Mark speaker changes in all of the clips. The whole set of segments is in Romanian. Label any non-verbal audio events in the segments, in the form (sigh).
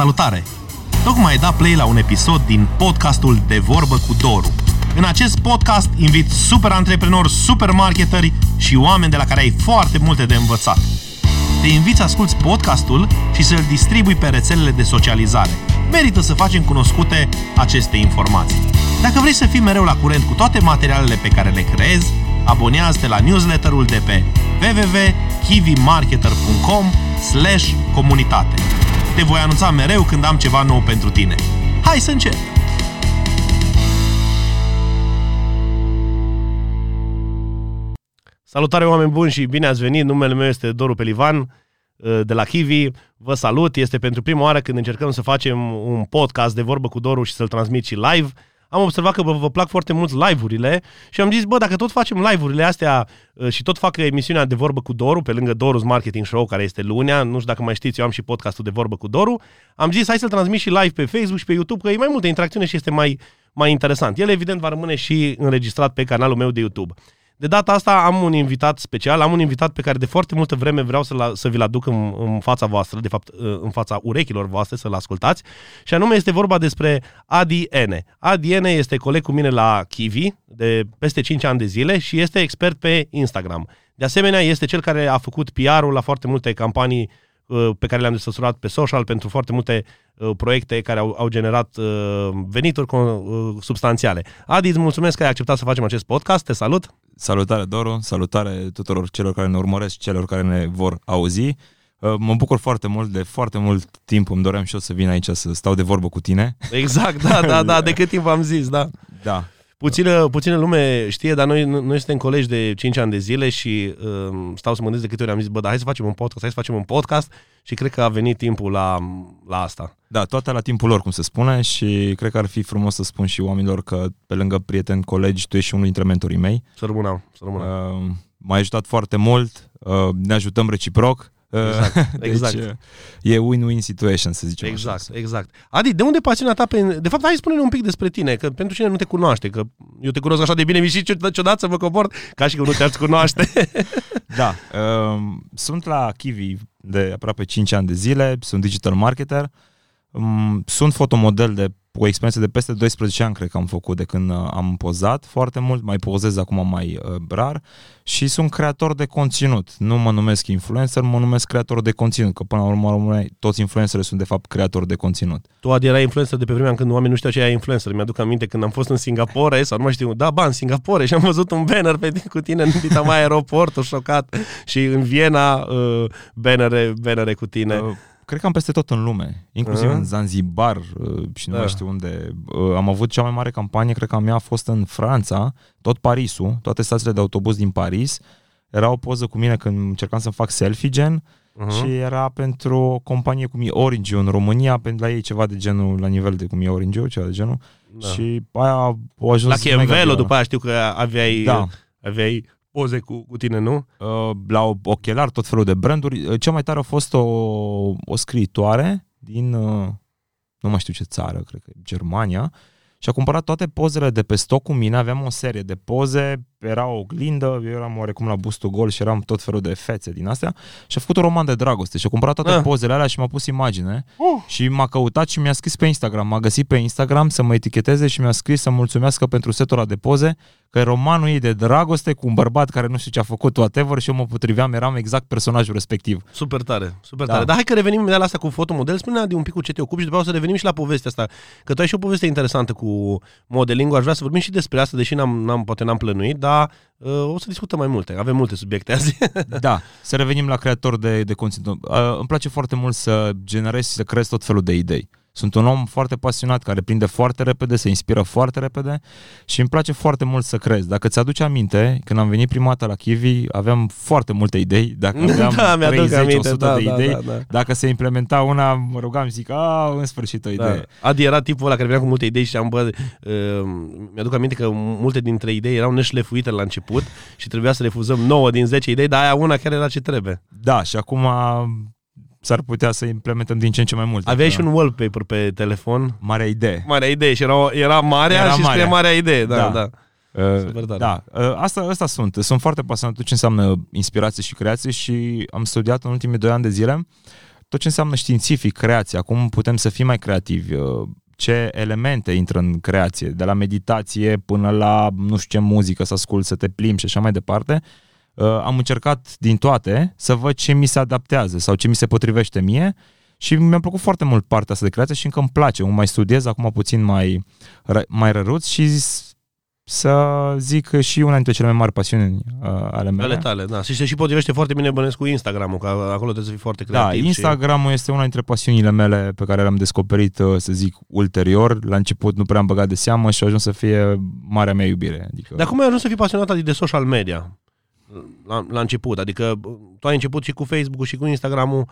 Speaker 1: Salutare! Tocmai ai dat play la un episod din podcastul De Vorbă cu Doru. În acest podcast invit super antreprenori, super marketeri și oameni de la care ai foarte multe de învățat. Te invit să asculti podcastul și să-l distribui pe rețelele de socializare. Merită să facem cunoscute aceste informații. Dacă vrei să fii mereu la curent cu toate materialele pe care le creezi, abonează-te la newsletterul de pe www.kivimarketer.com comunitate. Te voi anunța mereu când am ceva nou pentru tine. Hai să începem! Salutare oameni buni și bine ați venit! Numele meu este Doru Pelivan uh, de la Kiwi. Vă salut! Este pentru prima oară când încercăm să facem un podcast de vorbă cu Doru și să-l transmit și live am observat că vă, vă plac foarte mult live-urile și am zis, bă, dacă tot facem live-urile astea uh, și tot fac emisiunea de vorbă cu Doru, pe lângă Doru's Marketing Show, care este lunea, nu știu dacă mai știți, eu am și podcastul de vorbă cu Doru, am zis, hai să-l transmit și live pe Facebook și pe YouTube, că e mai multă interacțiune și este mai, mai interesant. El, evident, va rămâne și înregistrat pe canalul meu de YouTube. De data asta am un invitat special, am un invitat pe care de foarte multă vreme vreau să, să vi-l aduc în, în fața voastră, de fapt în fața urechilor voastre să-l ascultați, și anume este vorba despre Adi Ene. Adi Ene este coleg cu mine la Kiwi de peste 5 ani de zile și este expert pe Instagram. De asemenea, este cel care a făcut PR-ul la foarte multe campanii uh, pe care le-am desfășurat pe social pentru foarte multe uh, proiecte care au, au generat uh, venituri substanțiale. Adi, îți mulțumesc că ai acceptat să facem acest podcast. Te salut!
Speaker 2: Salutare, Doru, salutare tuturor celor care ne urmăresc, celor care ne vor auzi. Uh, mă bucur foarte mult, de foarte mult timp îmi doream și eu să vin aici să stau de vorbă cu tine.
Speaker 1: Exact, da, da, da, de (laughs) cât timp am zis, da.
Speaker 2: Da.
Speaker 1: Puțină, puțină lume știe, dar noi, noi suntem colegi de 5 ani de zile și uh, stau să mă gândesc de câte ori am zis, bă, dar hai să facem un podcast, hai să facem un podcast și cred că a venit timpul la, la asta.
Speaker 2: Da, toate la timpul lor, cum se spune, și cred că ar fi frumos să spun și oamenilor că pe lângă prieteni, colegi, tu ești unul dintre mentorii mei.
Speaker 1: Să rămână, să rămână. Uh,
Speaker 2: m-ai ajutat foarte mult, uh, ne ajutăm reciproc
Speaker 1: Exact, (laughs) deci, exact.
Speaker 2: e win-win situation, să zicem
Speaker 1: Exact, așa. exact. Adi, de unde pasiunea ta? Pe... De fapt, hai spune-ne un pic despre tine, că pentru cine nu te cunoaște, că eu te cunosc așa de bine, mi și ciudat să mă comport ca și că nu te-ați cunoaște. (laughs)
Speaker 2: da, uh, sunt la Kiwi de aproape 5 ani de zile, sunt digital marketer, um, sunt fotomodel de o experiență de peste 12 ani, cred că am făcut de când uh, am pozat foarte mult, mai pozez acum mai uh, rar și sunt creator de conținut. Nu mă numesc influencer, mă numesc creator de conținut, că până la urmă, urmă toți influencerii sunt de fapt creatori de conținut.
Speaker 1: Tu, Adi, erai influencer de pe vremea când oamenii nu știau ce e influencer. Mi-aduc aminte când am fost în Singapore sau nu mai știu, da, ba, în Singapore și am văzut un banner pe cu tine în Dita mai aeroportul, șocat și în Viena uh, bannere, bannere cu tine. Uh,
Speaker 2: cred că am peste tot în lume, inclusiv uh-huh. în Zanzibar uh, și nu uh. mai știu unde. Uh, am avut cea mai mare campanie, cred că a mea a fost în Franța, tot Parisul, toate stațiile de autobuz din Paris. Era o poză cu mine când încercam să fac selfie gen uh-huh. și era pentru o companie cum e Orange în România, pentru la ei ceva de genul, la nivel de cum e Orange, ceva de genul. Da. Și aia o ajuns...
Speaker 1: La Chemvelo, după aia știu că aveai, da. aveai poze cu, cu tine, nu? Uh,
Speaker 2: la ochelari, tot felul de branduri. Uh, cea mai tare a fost o, o scriitoare din, uh, nu mai știu ce țară, cred că Germania, și a cumpărat toate pozele de pe stoc cu mine, aveam o serie de poze, era o oglindă, eu eram oarecum la bustul gol și eram tot felul de fețe din astea și a făcut un roman de dragoste și a cumpărat toate ah. pozele alea și m-a pus imagine uh. și m-a căutat și mi-a scris pe Instagram, m-a găsit pe Instagram să mă eticheteze și mi-a scris să mulțumească pentru setul ăla de poze, că e romanul ei de dragoste cu un bărbat care nu știu ce a făcut whatever și eu mă potriveam, eram exact personajul respectiv.
Speaker 1: Super tare, super da. tare. Dar hai că revenim de la asta cu fotomodel, spune de un pic cu ce te ocupi și după o să revenim și la povestea asta, că tu ai și o poveste interesantă cu modeling aș vrea să vorbim și despre asta, deși n-am, n-am poate n-am plănuit, dar Uh, o să discutăm mai multe. Avem multe subiecte azi. (laughs)
Speaker 2: da, să revenim la creator de, de conținut. Uh, îmi place foarte mult să generezi și să creezi tot felul de idei. Sunt un om foarte pasionat, care prinde foarte repede, se inspiră foarte repede și îmi place foarte mult să crezi. Dacă ți-aduci aminte, când am venit prima dată la Kiwi, aveam foarte multe idei. Dacă (laughs) aveam da, 30-100
Speaker 1: aminte, da,
Speaker 2: de
Speaker 1: da,
Speaker 2: idei,
Speaker 1: da, da.
Speaker 2: dacă se implementa una, mă rugam, zic, a, în sfârșit o da. idee.
Speaker 1: Da. Adi era tipul ăla care venea cu multe idei și am, bă, uh, mi-aduc aminte că multe dintre idei erau neșlefuite la început și trebuia să refuzăm 9 din 10 idei, dar aia una care era ce trebuie.
Speaker 2: Da, și acum s-ar putea să implementăm din ce în ce mai mult.
Speaker 1: Aveai și un wallpaper pe telefon.
Speaker 2: Marea idee.
Speaker 1: Marea idee și era, era marea era și scrie marea idee. Da, da. da.
Speaker 2: Uh, da, uh, asta, asta sunt. Sunt foarte pasionat ce înseamnă inspirație și creație și am studiat în ultimii doi ani de zile tot ce înseamnă științific, creația, cum putem să fim mai creativi, uh, ce elemente intră în creație, de la meditație până la, nu știu ce muzică să ascult, să te plimbi și așa mai departe. Uh, am încercat din toate să văd ce mi se adaptează sau ce mi se potrivește mie și mi-a plăcut foarte mult partea asta de creație și încă îmi place. Mă mai studiez acum puțin mai, mai răruț și să zic că și una dintre cele mai mari pasiuni uh, ale mele.
Speaker 1: Ale tale, da. Și se și potrivește foarte bine bănesc cu Instagram-ul, că acolo trebuie să fii foarte
Speaker 2: da,
Speaker 1: creativ.
Speaker 2: Da, Instagram-ul și... este una dintre pasiunile mele pe care le-am descoperit, uh, să zic, ulterior. La început nu prea am băgat de seamă și a ajuns să fie marea mea iubire. Adică...
Speaker 1: Dar cum ai ajuns să fii pasionat de social media? La, la început, adică tu ai început și cu Facebook-ul și cu Instagram-ul.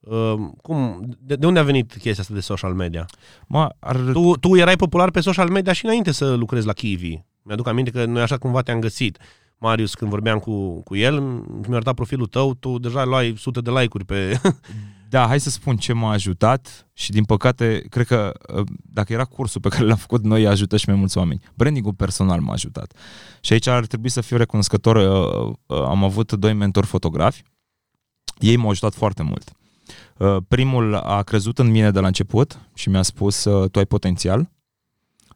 Speaker 1: Uh, cum, de, de unde a venit chestia asta de social media?
Speaker 2: Mă, ar...
Speaker 1: tu, tu erai popular pe social media și înainte să lucrezi la Kiwi. Mi-aduc aminte că noi așa cumva te-am găsit. Marius, când vorbeam cu, cu el, mi-a arătat profilul tău, tu deja luai sute de like-uri pe... (laughs)
Speaker 2: Da, hai să spun ce m-a ajutat și din păcate, cred că ă, dacă era cursul pe care l-am făcut noi, ajută și mai mulți oameni. Branding-ul personal m-a ajutat. Și aici ar trebui să fiu recunoscător. Ă, ă, am avut doi mentori fotografi. Ei m-au ajutat foarte mult. Primul a crezut în mine de la început și mi-a spus tu ai potențial,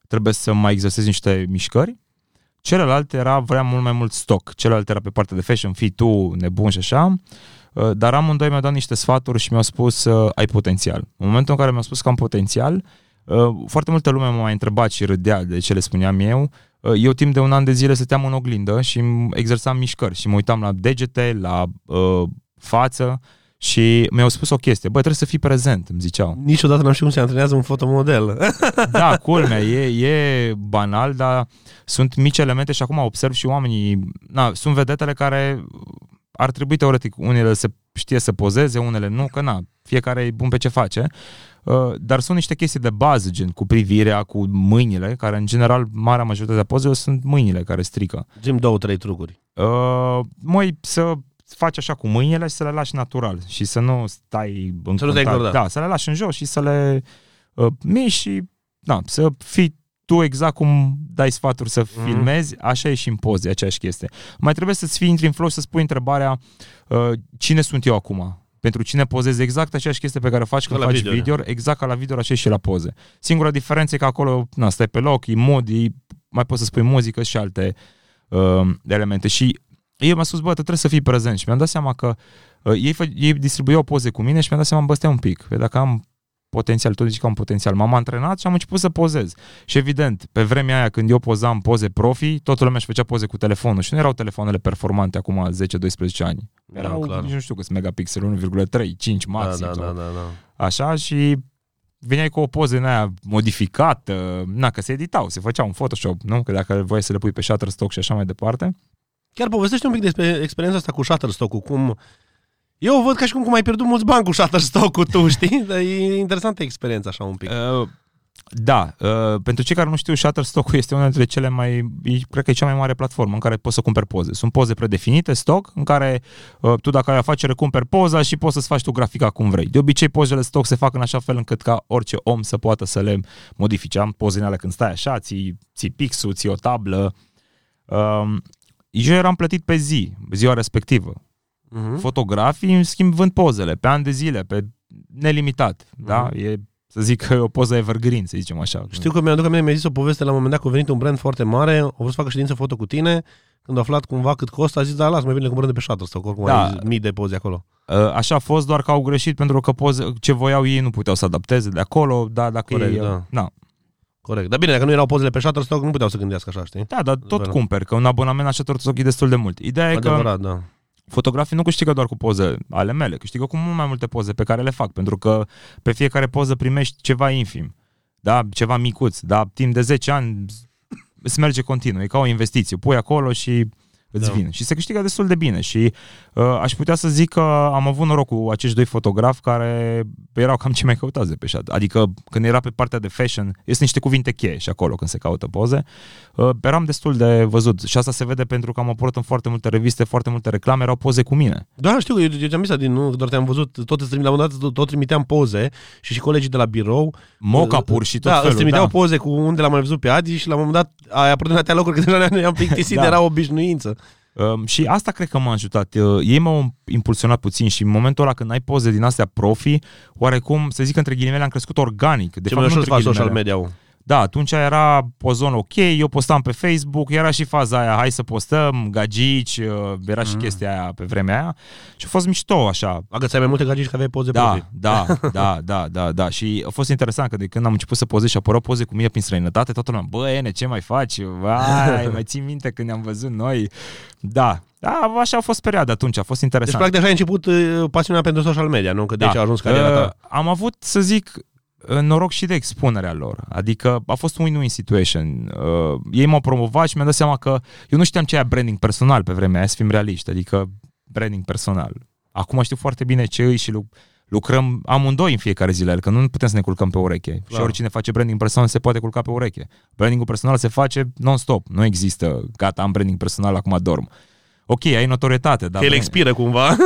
Speaker 2: trebuie să mai exersezi niște mișcări. Celălalt era, vrea mult mai mult stock. Celălalt era pe partea de fashion, fii tu nebun și așa. Uh, dar amândoi mi-au dat niște sfaturi și mi-au spus uh, ai potențial. În momentul în care mi-au spus că am potențial, uh, foarte multă lume m-a mai întrebat și râdea de ce le spuneam eu. Eu timp de un an de zile stăteam în oglindă și exersam mișcări și mă uitam la degete, la uh, față și mi-au spus o chestie, bă, trebuie să fii prezent, îmi ziceau.
Speaker 1: Niciodată n-am știut cum se antrenează un fotomodel.
Speaker 2: da, (laughs) culmea, e, e banal, dar sunt mici elemente și acum observ și oamenii, na, sunt vedetele care ar trebui teoretic unele să știe să pozeze, unele nu, că na, fiecare e bun pe ce face, uh, dar sunt niște chestii de bază, gen cu privirea, cu mâinile, care în general, marea majoritate a pozelor sunt mâinile care strică.
Speaker 1: Zim două, trei trucuri.
Speaker 2: Uh, măi, să faci așa cu mâinile și să le lași natural și să nu stai în
Speaker 1: să nu te
Speaker 2: Da, să le lași în jos și să le uh, miști și da, să fii tu exact cum dai sfaturi să mm-hmm. filmezi, așa e și în poze, aceeași chestie. Mai trebuie să-ți fii intri în flow să spui întrebarea uh, cine sunt eu acum? Pentru cine pozezi exact aceeași chestie pe care o faci când faci video, video, exact ca la video, așa și la poze. Singura diferență e că acolo na, stai pe loc, e mod, e, mai poți să spui muzică și alte uh, elemente. Și eu mi-am spus, bă, trebuie să fii prezent și mi-am dat seama că uh, ei, fă, ei distribuiau poze cu mine și mi-am dat seama, bă, stai un pic, dacă am potențial, tot zici că am potențial. M-am antrenat și am început să pozez. Și evident, pe vremea aia când eu pozam poze profi, toată lumea își făcea poze cu telefonul și nu erau telefoanele performante acum 10-12 ani. Erau, da, nici nu știu câți megapixel, 1,3, 5 maxim.
Speaker 1: Da, da, da, da, da.
Speaker 2: Așa și veneai cu o poză în aia modificată, na, că se editau, se făcea un Photoshop, nu? Că dacă voiai să le pui pe Shutterstock și așa mai departe.
Speaker 1: Chiar povestește un pic despre experiența asta cu Shutterstock-ul, cum eu văd ca și cum, cum ai pierdut mulți bani cu Shutterstock-ul tu, știi? Dar e interesantă experiența așa un pic. Uh,
Speaker 2: da, uh, pentru cei care nu știu, Shutterstock-ul este una dintre cele mai, cred că e cea mai mare platformă în care poți să cumperi poze. Sunt poze predefinite, stock, în care uh, tu dacă ai afacere cumperi poza și poți să-ți faci tu grafica cum vrei. De obicei pozele stock se fac în așa fel încât ca orice om să poată să le modifice. Am pozele alea când stai așa, ții, ții pixul, ții o tablă. Uh, eu eram plătit pe zi, ziua respectivă uh-huh. fotografii, în schimb vând pozele pe ani de zile, pe nelimitat. Uh-huh. Da? E să zic că e o poză evergreen, să zicem așa.
Speaker 1: Știu că mi-aduc aminte, mi-a zis o poveste la un moment dat că a venit un brand foarte mare, au vrut să facă ședință foto cu tine, când a aflat cumva cât costă, a zis, da, las, mai bine cumpărăm de pe Shutterstock, oricum da. ai mii de poze acolo.
Speaker 2: Uh, așa a fost, doar că au greșit pentru că poze, ce voiau ei nu puteau să adapteze de acolo, dar dacă
Speaker 1: Corect,
Speaker 2: ei...
Speaker 1: Da.
Speaker 2: Na.
Speaker 1: Corect. Dar bine, dacă nu erau pozele pe Shutterstock, nu puteau să gândească așa, știi?
Speaker 2: Da, dar tot cumperi, că un abonament la Shutterstock e destul de mult. Ideea
Speaker 1: Adevărat,
Speaker 2: e că
Speaker 1: da
Speaker 2: fotografii nu câștigă doar cu poze ale mele, câștigă cu mult mai multe poze pe care le fac, pentru că pe fiecare poză primești ceva infim, da? ceva micuț, da? timp de 10 ani îți merge continuu, e ca o investiție, pui acolo și îți da. vin. Și se câștigă destul de bine și uh, aș putea să zic că am avut noroc cu acești doi fotografi care erau cam ce mai căutați de pe șat. Adică când era pe partea de fashion, este niște cuvinte cheie și acolo când se caută poze. Uh, eram destul de văzut și asta se vede pentru că am apărut în foarte multe reviste, foarte multe reclame, erau poze cu mine.
Speaker 1: Da, știu, eu, eu am zis din nu, doar te-am văzut, tot îți la un dat tot, tot trimiteam poze și și colegii de la birou.
Speaker 2: Mock-up-uri și tot
Speaker 1: da,
Speaker 2: felul.
Speaker 1: Da, trimiteau poze cu unde l-am mai văzut pe Adi și la un moment dat a apărut în atâtea locuri că deja ne-am plictisit, da. era o obișnuință.
Speaker 2: Um, și asta cred că m-a ajutat. Uh, ei m-au impulsionat puțin și în momentul ăla când ai poze din astea profi, oarecum, să zic între ghilimele, am crescut organic.
Speaker 1: De Ce fapt, nu între social media
Speaker 2: da, atunci era pozon ok, eu postam pe Facebook, era și faza aia, hai să postăm, gagici, uh, era și mm. chestia aia pe vremea aia și a fost mișto așa.
Speaker 1: Agățai mai multe gagici că aveai poze
Speaker 2: da, Da, (laughs) da, da, da, da. Și a fost interesant că de când am început să pozez și apărau poze cu mine prin străinătate, toată lumea, bă, Ene, ce mai faci? Vai, (laughs) mai ții minte când ne-am văzut noi? Da, da, așa a fost perioada atunci, a fost interesant.
Speaker 1: Deci, practic, așa a început uh, pasiunea pentru social media, nu? Că de da. aici a ajuns cariera ta. Uh,
Speaker 2: am avut, să zic, noroc și de expunerea lor. Adică a fost un win-win situation. Uh, ei m-au promovat și mi-am dat seama că eu nu știam ce e branding personal pe vremea aia, să fim realiști, adică branding personal. Acum știu foarte bine ce îi și lucrăm amândoi în fiecare zi la el, că nu putem să ne culcăm pe ureche. Clar. Și oricine face branding personal se poate culca pe ureche. Brandingul personal se face non-stop. Nu există, gata, am branding personal, acum dorm ok, ai notorietate.
Speaker 1: Dar el expiră cumva. (laughs)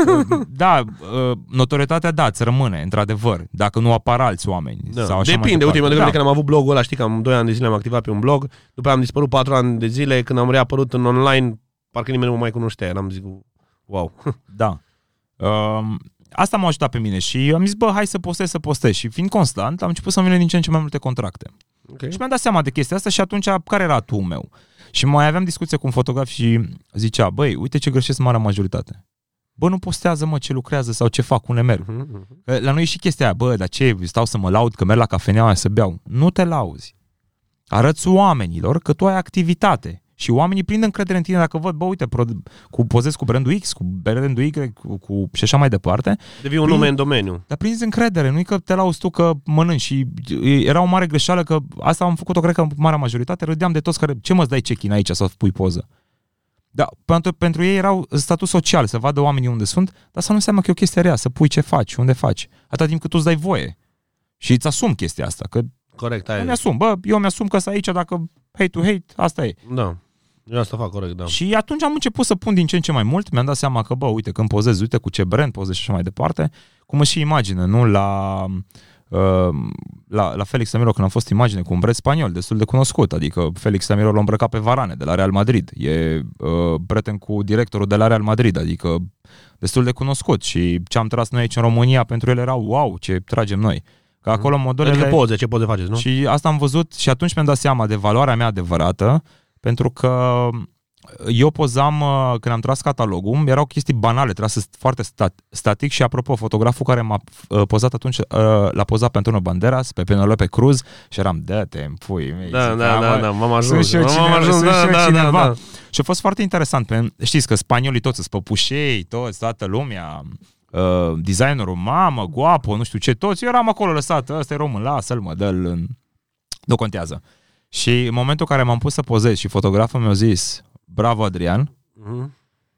Speaker 2: Da, uh, notorietatea, da, îți rămâne, într-adevăr, dacă nu apar alți oameni. Da. Sau așa
Speaker 1: Depinde, uite, mă da. când am avut blogul ăla, știi că am 2 ani de zile am activat pe un blog, după aia am dispărut 4 ani de zile, când am reapărut în online, parcă nimeni nu mă mai cunoștea, eram zic, wow. (laughs)
Speaker 2: Da. Um, asta m-a ajutat pe mine și am zis, bă, hai să postez, să postez. Și fiind constant, am început să-mi vină din ce în ce mai multe contracte. Okay. Și mi-am dat seama de chestia asta și atunci care era tu meu? Și mai aveam discuție cu un fotograf și zicea, băi, uite ce greșesc marea majoritate. Bă, nu postează, mă, ce lucrează sau ce fac, unde merg. Uh-huh, La noi e și chestia aia, bă, dar ce, stau să mă laud că merg la cafenea să beau. Nu te lauzi. Arăți oamenilor că tu ai activitate. Și oamenii prind încredere în tine dacă văd, bă, uite, pro, cu pozezi cu brandul X, cu brandul Y, cu, cu și așa mai departe.
Speaker 1: Devii un nume în domeniu.
Speaker 2: Dar prinzi încredere, nu-i că te lauzi tu că mănânci. Și era o mare greșeală că asta am făcut-o, cred că în marea majoritate, râdeam de toți care, ce mă dai check-in aici să pui poză? Da, pentru, pentru ei erau statut social, să vadă oamenii unde sunt, dar să nu înseamnă că e o chestie rea, să pui ce faci, unde faci. Atâta timp cât tu îți dai voie. Și îți asum chestia asta, că
Speaker 1: Corect, ai.
Speaker 2: Mi-asum, bă, eu mi-asum că sunt aici dacă hate to hate, asta e.
Speaker 1: Da. Eu asta fac corect, da.
Speaker 2: Și atunci am început să pun din ce în ce mai mult, mi-am dat seama că, bă, uite, când pozez, uite cu ce brand pozez și așa mai departe, cum și imagine, nu? La, uh, la, la Felix Tamiro, când am fost imagine cu un brand spaniol destul de cunoscut, adică Felix Tamiro l-a îmbrăcat pe Varane de la Real Madrid, e uh, prieten cu directorul de la Real Madrid, adică destul de cunoscut și ce am tras noi aici în România pentru el era wow, ce tragem noi. Că acolo mm. modelele...
Speaker 1: Adică poze, ce poze faceți, nu?
Speaker 2: Și asta am văzut și atunci mi-am dat seama de valoarea mea adevărată, pentru că eu pozam, uh, când am tras catalogul, erau chestii banale, trase foarte stat, static și apropo, fotograful care m-a uh, pozat atunci, uh, l-a pozat pe Antonio Banderas, pe Penelope Cruz și eram, dă-te pui mei.
Speaker 1: Da, da, da, da, m-am ajuns.
Speaker 2: Sunt și eu cineva, ajuns, da, da, cineva. Da, da. Și a fost foarte interesant, pe, știți că spaniolii toți sunt păpușei, toți, toată lumea, uh, designerul, mamă, guapo, nu știu ce, toți, eu eram acolo lăsat, ăsta e român, lasă-l, mă, dă-l, nu contează. Și în momentul în care m-am pus să pozez și fotograful mi-a zis, bravo Adrian, uh-huh.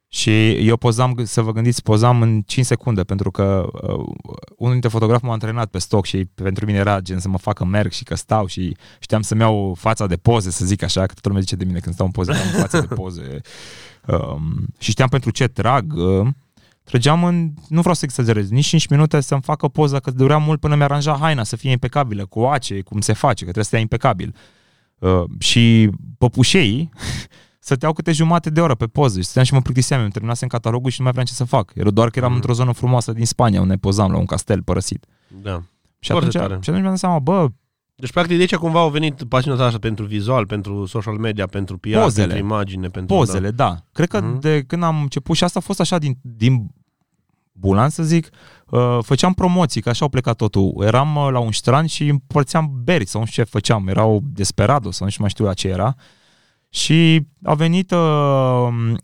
Speaker 2: și eu pozam, să vă gândiți, pozam în 5 secunde, pentru că uh, unul dintre fotografi m-a antrenat pe stoc și pentru mine era gen să mă facă merg și că stau și știam să-mi iau fața de poze, să zic așa, că toată lumea zice de mine când stau în poze, am fața de poze. (laughs) Um, și știam pentru ce trag. Uh, trăgeam în, nu vreau să exagerez, nici 5 minute să-mi facă poza, că durea mult până mi-aranja haina să fie impecabilă, cu ace, cum se face, că trebuie să stea impecabil. Uh, și păpușei (laughs) stăteau câte jumate de oră pe poză și stăteam și mă plictiseam, îmi terminasem catalogul și nu mai vreau ce să fac. Era doar că eram mm. într-o zonă frumoasă din Spania, unde pozam la un castel părăsit.
Speaker 1: Da.
Speaker 2: Și atunci, tare. și atunci mi-am dat seama, bă,
Speaker 1: deci, practic, de aici cumva au venit pasiunea ta așa pentru vizual, pentru social media, pentru PR, pozele. pentru imagine, pentru...
Speaker 2: Pozele, da. da. Cred că uh-huh. de când am început, și asta a fost așa din, din bulan, să zic, uh, făceam promoții, că așa au plecat totul. Eram uh, la un strand și împărțeam beri sau nu știu ce făceam, erau desperado sau nu știu mai știu la ce era. Și a venit uh,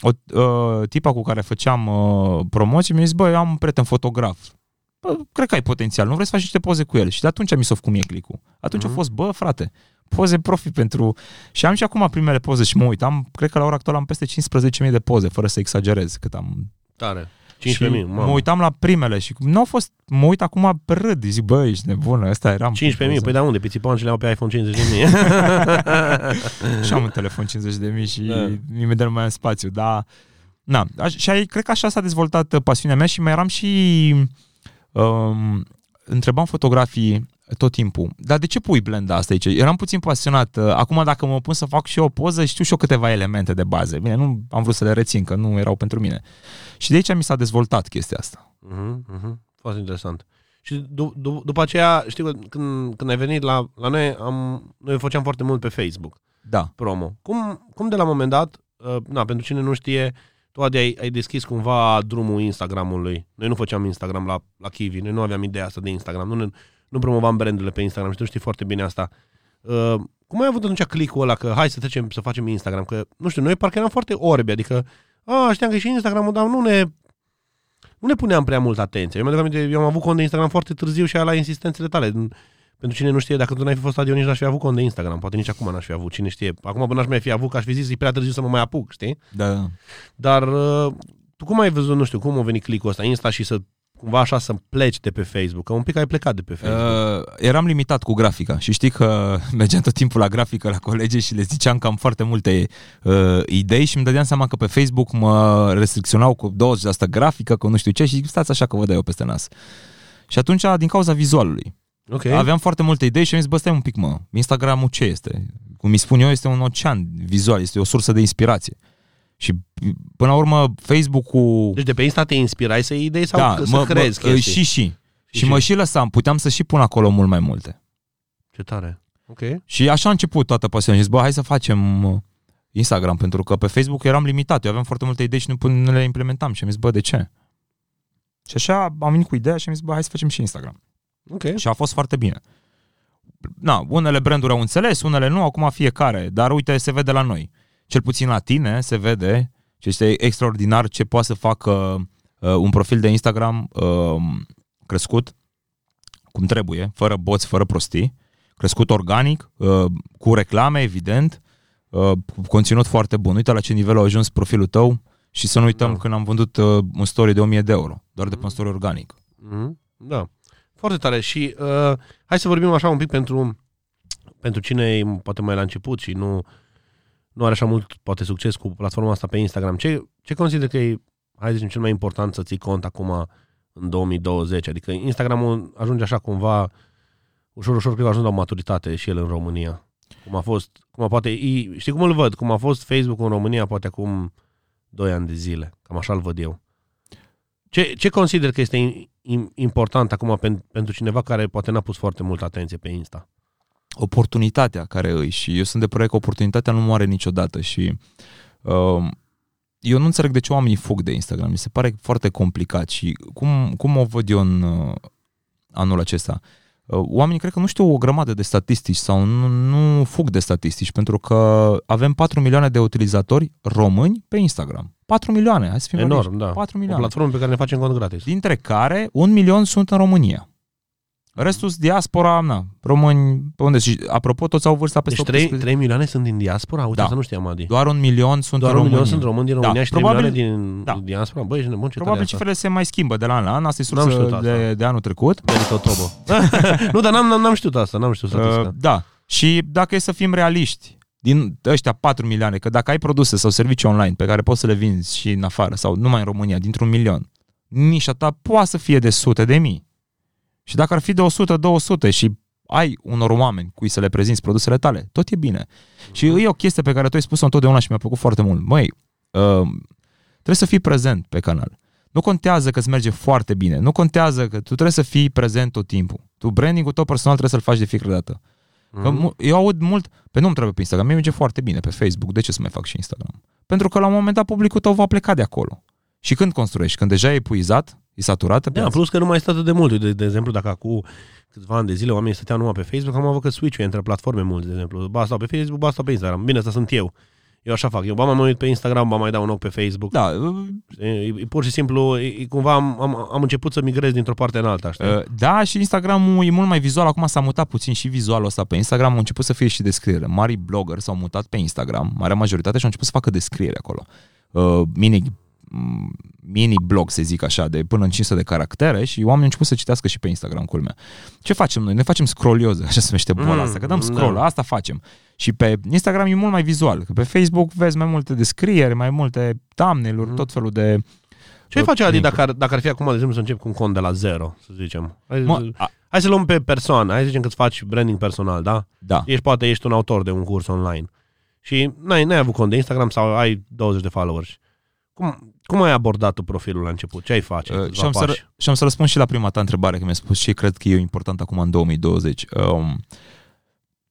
Speaker 2: o uh, tipa cu care făceam uh, promoții mi-a zis, băi, am un prieten fotograf. Bă, cred că ai potențial, nu vrei să faci niște poze cu el? Și de atunci mi s-a făcut mie clicul. Atunci mm-hmm. a mhm. fost, bă, frate, poze profi pentru... Și am și acum primele poze și mă uit. Am, cred că la ora actuală am peste 15.000 de poze, fără să exagerez cât am...
Speaker 1: Tare.
Speaker 2: 15.000, mă uitam la primele și nu au fost, mă uit acum pe râd, zic, bă, ești nebună, ăsta eram.
Speaker 1: 15.000, păi da unde? Pițiponcele au pe iPhone 50.000. (laughs)
Speaker 2: și am un telefon 50.000 și da. imediat nu mai am spațiu, dar... Na, și ai, cred că așa s-a dezvoltat pasiunea mea și mai eram și... Um, întrebam fotografii tot timpul. Dar de ce pui blenda asta aici? Eram puțin pasionat. Uh, Acum dacă mă pun să fac și eu o poză, știu și eu câteva elemente de bază. Bine, nu am vrut să le rețin, că nu erau pentru mine. Și de aici mi s-a dezvoltat chestia asta.
Speaker 1: Mhm, mhm. Foarte interesant. Și du- du- după aceea, știu că când, când ai venit la, la noi, am, noi făceam foarte mult pe Facebook,
Speaker 2: Da.
Speaker 1: promo. Cum, cum de la un moment dat, uh, na, pentru cine nu știe, tu Adi, ai, ai deschis cumva drumul Instagramului. Noi nu făceam Instagram la, la Kiwi, noi nu aveam ideea asta de Instagram, nu, ne, nu promovam brandurile pe Instagram și tu știi foarte bine asta. Uh, cum ai avut atunci click-ul ăla că hai să trecem să facem Instagram? Că, nu știu, noi parcă eram foarte orbi, adică, a, știam că e și Instagramul, dar nu ne, nu ne puneam prea mult atenție. Eu, mi-aduc aminte, eu am avut cont de Instagram foarte târziu și la insistențele tale. Pentru cine nu știe, dacă tu n-ai fi fost adion, nici n-aș fi avut cont de Instagram. Poate nici acum n-aș fi avut, cine știe. Acum până aș mai fi avut, că aș fi zis, e prea târziu să mă mai apuc, știi?
Speaker 2: Da.
Speaker 1: Dar uh, tu cum ai văzut, nu știu, cum a venit click-ul ăsta, Insta și să cumva așa să pleci de pe Facebook? Că un pic ai plecat de pe Facebook.
Speaker 2: Uh, eram limitat cu grafica și știi că (laughs) mergeam tot timpul la grafică la colegi și le ziceam că am foarte multe uh, idei și îmi dădeam seama că pe Facebook mă restricționau cu 20% grafică, cu nu știu ce și zic, stați așa că vă dau eu peste nas. Și atunci, din cauza vizualului,
Speaker 1: ok.
Speaker 2: aveam foarte multe idei și am zis, bă, stai un pic, mă, Instagramul ce este? Cum îi spun eu, este un ocean vizual, este o sursă de inspirație. Și până la urmă, Facebook-ul...
Speaker 1: Deci de pe Insta te inspirai să iei idei sau
Speaker 2: da,
Speaker 1: să
Speaker 2: mă,
Speaker 1: crezi
Speaker 2: mă,
Speaker 1: chestii?
Speaker 2: și, și.
Speaker 1: Și
Speaker 2: Și, și mă și lăsam, puteam să și pun acolo mult mai multe.
Speaker 1: Ce tare. Ok.
Speaker 2: Și așa a început toată pasiunea. Zis, bă, hai să facem uh, Instagram, pentru că pe Facebook eram limitat. Eu aveam foarte multe idei și nu, pun- nu le implementam. Și am zis, bă, de ce? Și așa am venit cu ideea și am zis, bă, hai să facem și Instagram.
Speaker 1: Ok.
Speaker 2: Și a fost foarte bine. Na, unele branduri au înțeles, unele nu, acum fiecare. Dar uite, se vede la noi. Cel puțin la tine se vede și este extraordinar ce poate să facă uh, un profil de Instagram uh, crescut cum trebuie, fără boți, fără prostii, crescut organic, uh, cu reclame, evident, uh, cu conținut foarte bun. Uite la ce nivel a ajuns profilul tău și să nu uităm
Speaker 1: Da.
Speaker 2: când am vândut uh, un story de 1000 de euro, doar de pe un story organic.
Speaker 1: Mhm. Da. Foarte tare. Și uh, hai să vorbim așa un pic pentru, pentru cine e poate mai la început și nu, nu are așa mult poate succes cu platforma asta pe Instagram. Ce, ce consider că e, hai să zicem, cel mai important să ții cont acum în 2020? Adică Instagramul ajunge așa cumva ușor, ușor, cred că a ajuns la o maturitate și el în România. Cum a fost, cum a poate, i- știi cum îl văd? Cum a fost Facebook în România poate acum 2 ani de zile. Cam așa îl văd eu. Ce, ce consider că este im- im- important acum pen, pentru cineva care poate n-a pus foarte multă atenție pe Insta?
Speaker 2: Oportunitatea care îi și eu sunt de părere că oportunitatea nu moare niciodată și uh, eu nu înțeleg de ce oamenii fug de Instagram. Mi se pare foarte complicat și cum, cum o văd eu în uh, anul acesta? Uh, oamenii cred că nu știu o grămadă de statistici sau nu, nu fug de statistici pentru că avem 4 milioane de utilizatori români pe Instagram. 4 milioane, hai să fim
Speaker 1: Enorm,
Speaker 2: realiști.
Speaker 1: da.
Speaker 2: 4
Speaker 1: O
Speaker 2: milioane
Speaker 1: platformă pe care ne facem cont gratis.
Speaker 2: dintre care un milion sunt în România. Restul sunt diaspora, na, români, pe unde? Și apropo, toți au vârsta peste
Speaker 1: Deci 3,
Speaker 2: 18.
Speaker 1: 3 milioane sunt din diaspora? Uite,
Speaker 2: Da.
Speaker 1: asta nu știam, Adi.
Speaker 2: Doar un milion sunt
Speaker 1: Doar
Speaker 2: în
Speaker 1: un milion
Speaker 2: România.
Speaker 1: sunt români din
Speaker 2: Da,
Speaker 1: România și 3
Speaker 2: probabil-
Speaker 1: milioane din
Speaker 2: da.
Speaker 1: diaspora? Băi, ești nebun, ce
Speaker 2: Probabil
Speaker 1: tare
Speaker 2: cifrele se mai schimbă de la an la an, asta e
Speaker 1: N-am știut
Speaker 2: sursă
Speaker 1: asta.
Speaker 2: de, de anul trecut.
Speaker 1: asta. Totobă. (laughs) nu, dar n-am, n-am, n-am știut asta, n-am știut
Speaker 2: Uh,
Speaker 1: statistica.
Speaker 2: da. Și dacă e să fim realiști, din ăștia 4 milioane, că dacă ai produse sau servicii online pe care poți să le vinzi și în afară sau numai în România, dintr-un milion, nișa ta poate să fie de sute de mii. Și dacă ar fi de 100-200 și ai unor oameni cui să le prezinți produsele tale, tot e bine. Și e o chestie pe care tu ai spus-o întotdeauna și mi-a plăcut foarte mult. Măi, uh, trebuie să fii prezent pe canal. Nu contează că îți merge foarte bine. Nu contează că tu trebuie să fii prezent tot timpul. Tu branding-ul tău personal trebuie să-l faci de fiecare dată. Că
Speaker 1: Mhm.
Speaker 2: mu- eu aud mult, pe nu-mi trebuie pe Instagram, mie merge foarte bine pe Facebook, de ce să mai fac și Instagram? Pentru că la un moment dat publicul tău va pleca de acolo. Și când construiești? Când deja e epuizat, e saturată
Speaker 1: Da,
Speaker 2: piața?
Speaker 1: plus că nu mai stă atât de mult. De, de exemplu, dacă acum câțiva ani de zile oamenii stăteau numai pe Facebook, am avut că switch între platforme mulți, de exemplu. Ba stau pe Facebook, ba stau pe Instagram. Bine, asta sunt eu. Eu așa fac. Eu ba mă uit pe Instagram, ba mai dau un ochi pe Facebook.
Speaker 2: Da, uh,
Speaker 1: E, e, pur și simplu, e, e, cumva am, am, am început să migrez dintr-o parte în alta, știi?
Speaker 2: uh, da, și Instagramul e mult mai vizual, acum s-a mutat puțin și vizualul ăsta pe Instagram, a început să fie și descriere. Mari blogger s-au mutat pe Instagram, marea majoritate, și au început să facă descriere acolo. Uh, mini m, mini blog, să zic așa, de până în 500 de caractere și oamenii au început să citească și pe Instagram, culmea. Ce facem noi? Ne facem scrollioză, așa se numește boala
Speaker 1: Mm,
Speaker 2: asta, că dăm scroll,
Speaker 1: da.
Speaker 2: asta facem. Și pe Instagram e mult mai vizual, că pe Facebook vezi mai multe descrieri, mai multe thumbnail-uri,
Speaker 1: Mhm.
Speaker 2: tot felul de
Speaker 1: Ce ai face, Adi,
Speaker 2: link-uri.
Speaker 1: dacă ar, dacă ar fi acum, de exemplu, să încep cu un cont de la zero, să zicem? Hai,
Speaker 2: Mă, a,
Speaker 1: hai să luăm pe persoană, hai să zicem că îți faci branding personal, da?
Speaker 2: da.
Speaker 1: Ești, poate ești un autor de un curs online și n-ai, n-ai avut cont de Instagram sau ai 20 de followers. Cum, cum ai abordat tu profilul la început? Ce ai face?
Speaker 2: Uh,
Speaker 1: Câțiva
Speaker 2: și, am să,
Speaker 1: pași?
Speaker 2: ră- și am să răspund și la prima ta întrebare, că mi-ai spus ce cred că e important acum în 2020. Um,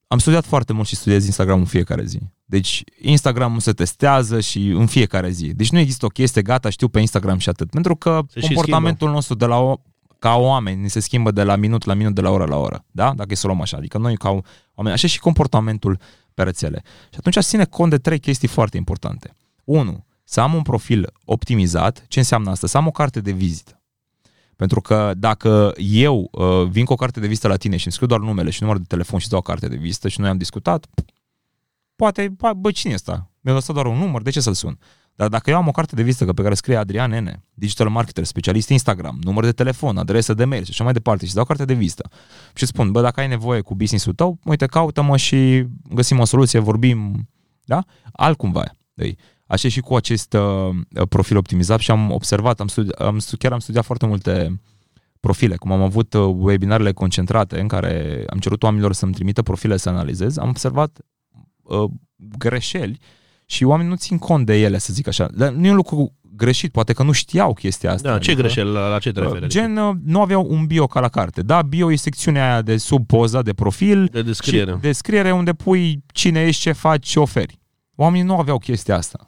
Speaker 2: am studiat foarte mult și studiez Instagram în fiecare zi. Deci Instagramul se testează și în fiecare zi. Deci nu există o chestie, gata, știu pe Instagram și atât. Pentru că
Speaker 1: Se și
Speaker 2: comportamentul nostru de la o, ca oameni ni se schimbă de la minut la minut, de la oră la oră. Da? Dacă e să o luăm așa. Adică noi ca oameni, așa și comportamentul pe rețele. Și atunci aș ține cont de trei chestii foarte importante. Unu, să am un profil optimizat. Ce înseamnă asta? Să am o carte de vizită. Pentru că dacă eu uh, vin cu o carte de vizită la tine și îmi scriu doar numele și numărul de telefon și îți dau o carte de vizită și noi am discutat, poate, bă, bă cine e ăsta? Mi-a lăsat doar un număr, de ce să-l sun? Dar dacă eu am o carte de vizită pe care scrie Adrian Nene, digital marketer, specialist Instagram, număr de telefon, adresă de mail și așa mai departe și îți dau o carte de vizită și îți spun, bă, dacă ai nevoie cu business-ul tău, uite, caută-mă și găsim o soluție, vorbim, da? Altcumva. Deci, așa și cu acest uh, profil optimizat și am observat, am studi- am stu- chiar am studiat foarte multe profile, cum am avut uh, webinarele concentrate în care am cerut oamenilor să-mi trimită profile să analizez, am observat uh, greșeli și oamenii nu țin cont de ele, să zic așa. Dar nu e un lucru greșit, poate că nu știau chestia asta.
Speaker 1: Da, ce
Speaker 2: Adică,
Speaker 1: greșel, la, la ce te referi?
Speaker 2: uh, Gen, uh, nu aveau un bio ca la carte. Da, bio e secțiunea aia de sub poza, de profil,
Speaker 1: de descriere.
Speaker 2: și descriere unde pui cine ești, ce faci, ce oferi. Oamenii nu aveau chestia asta.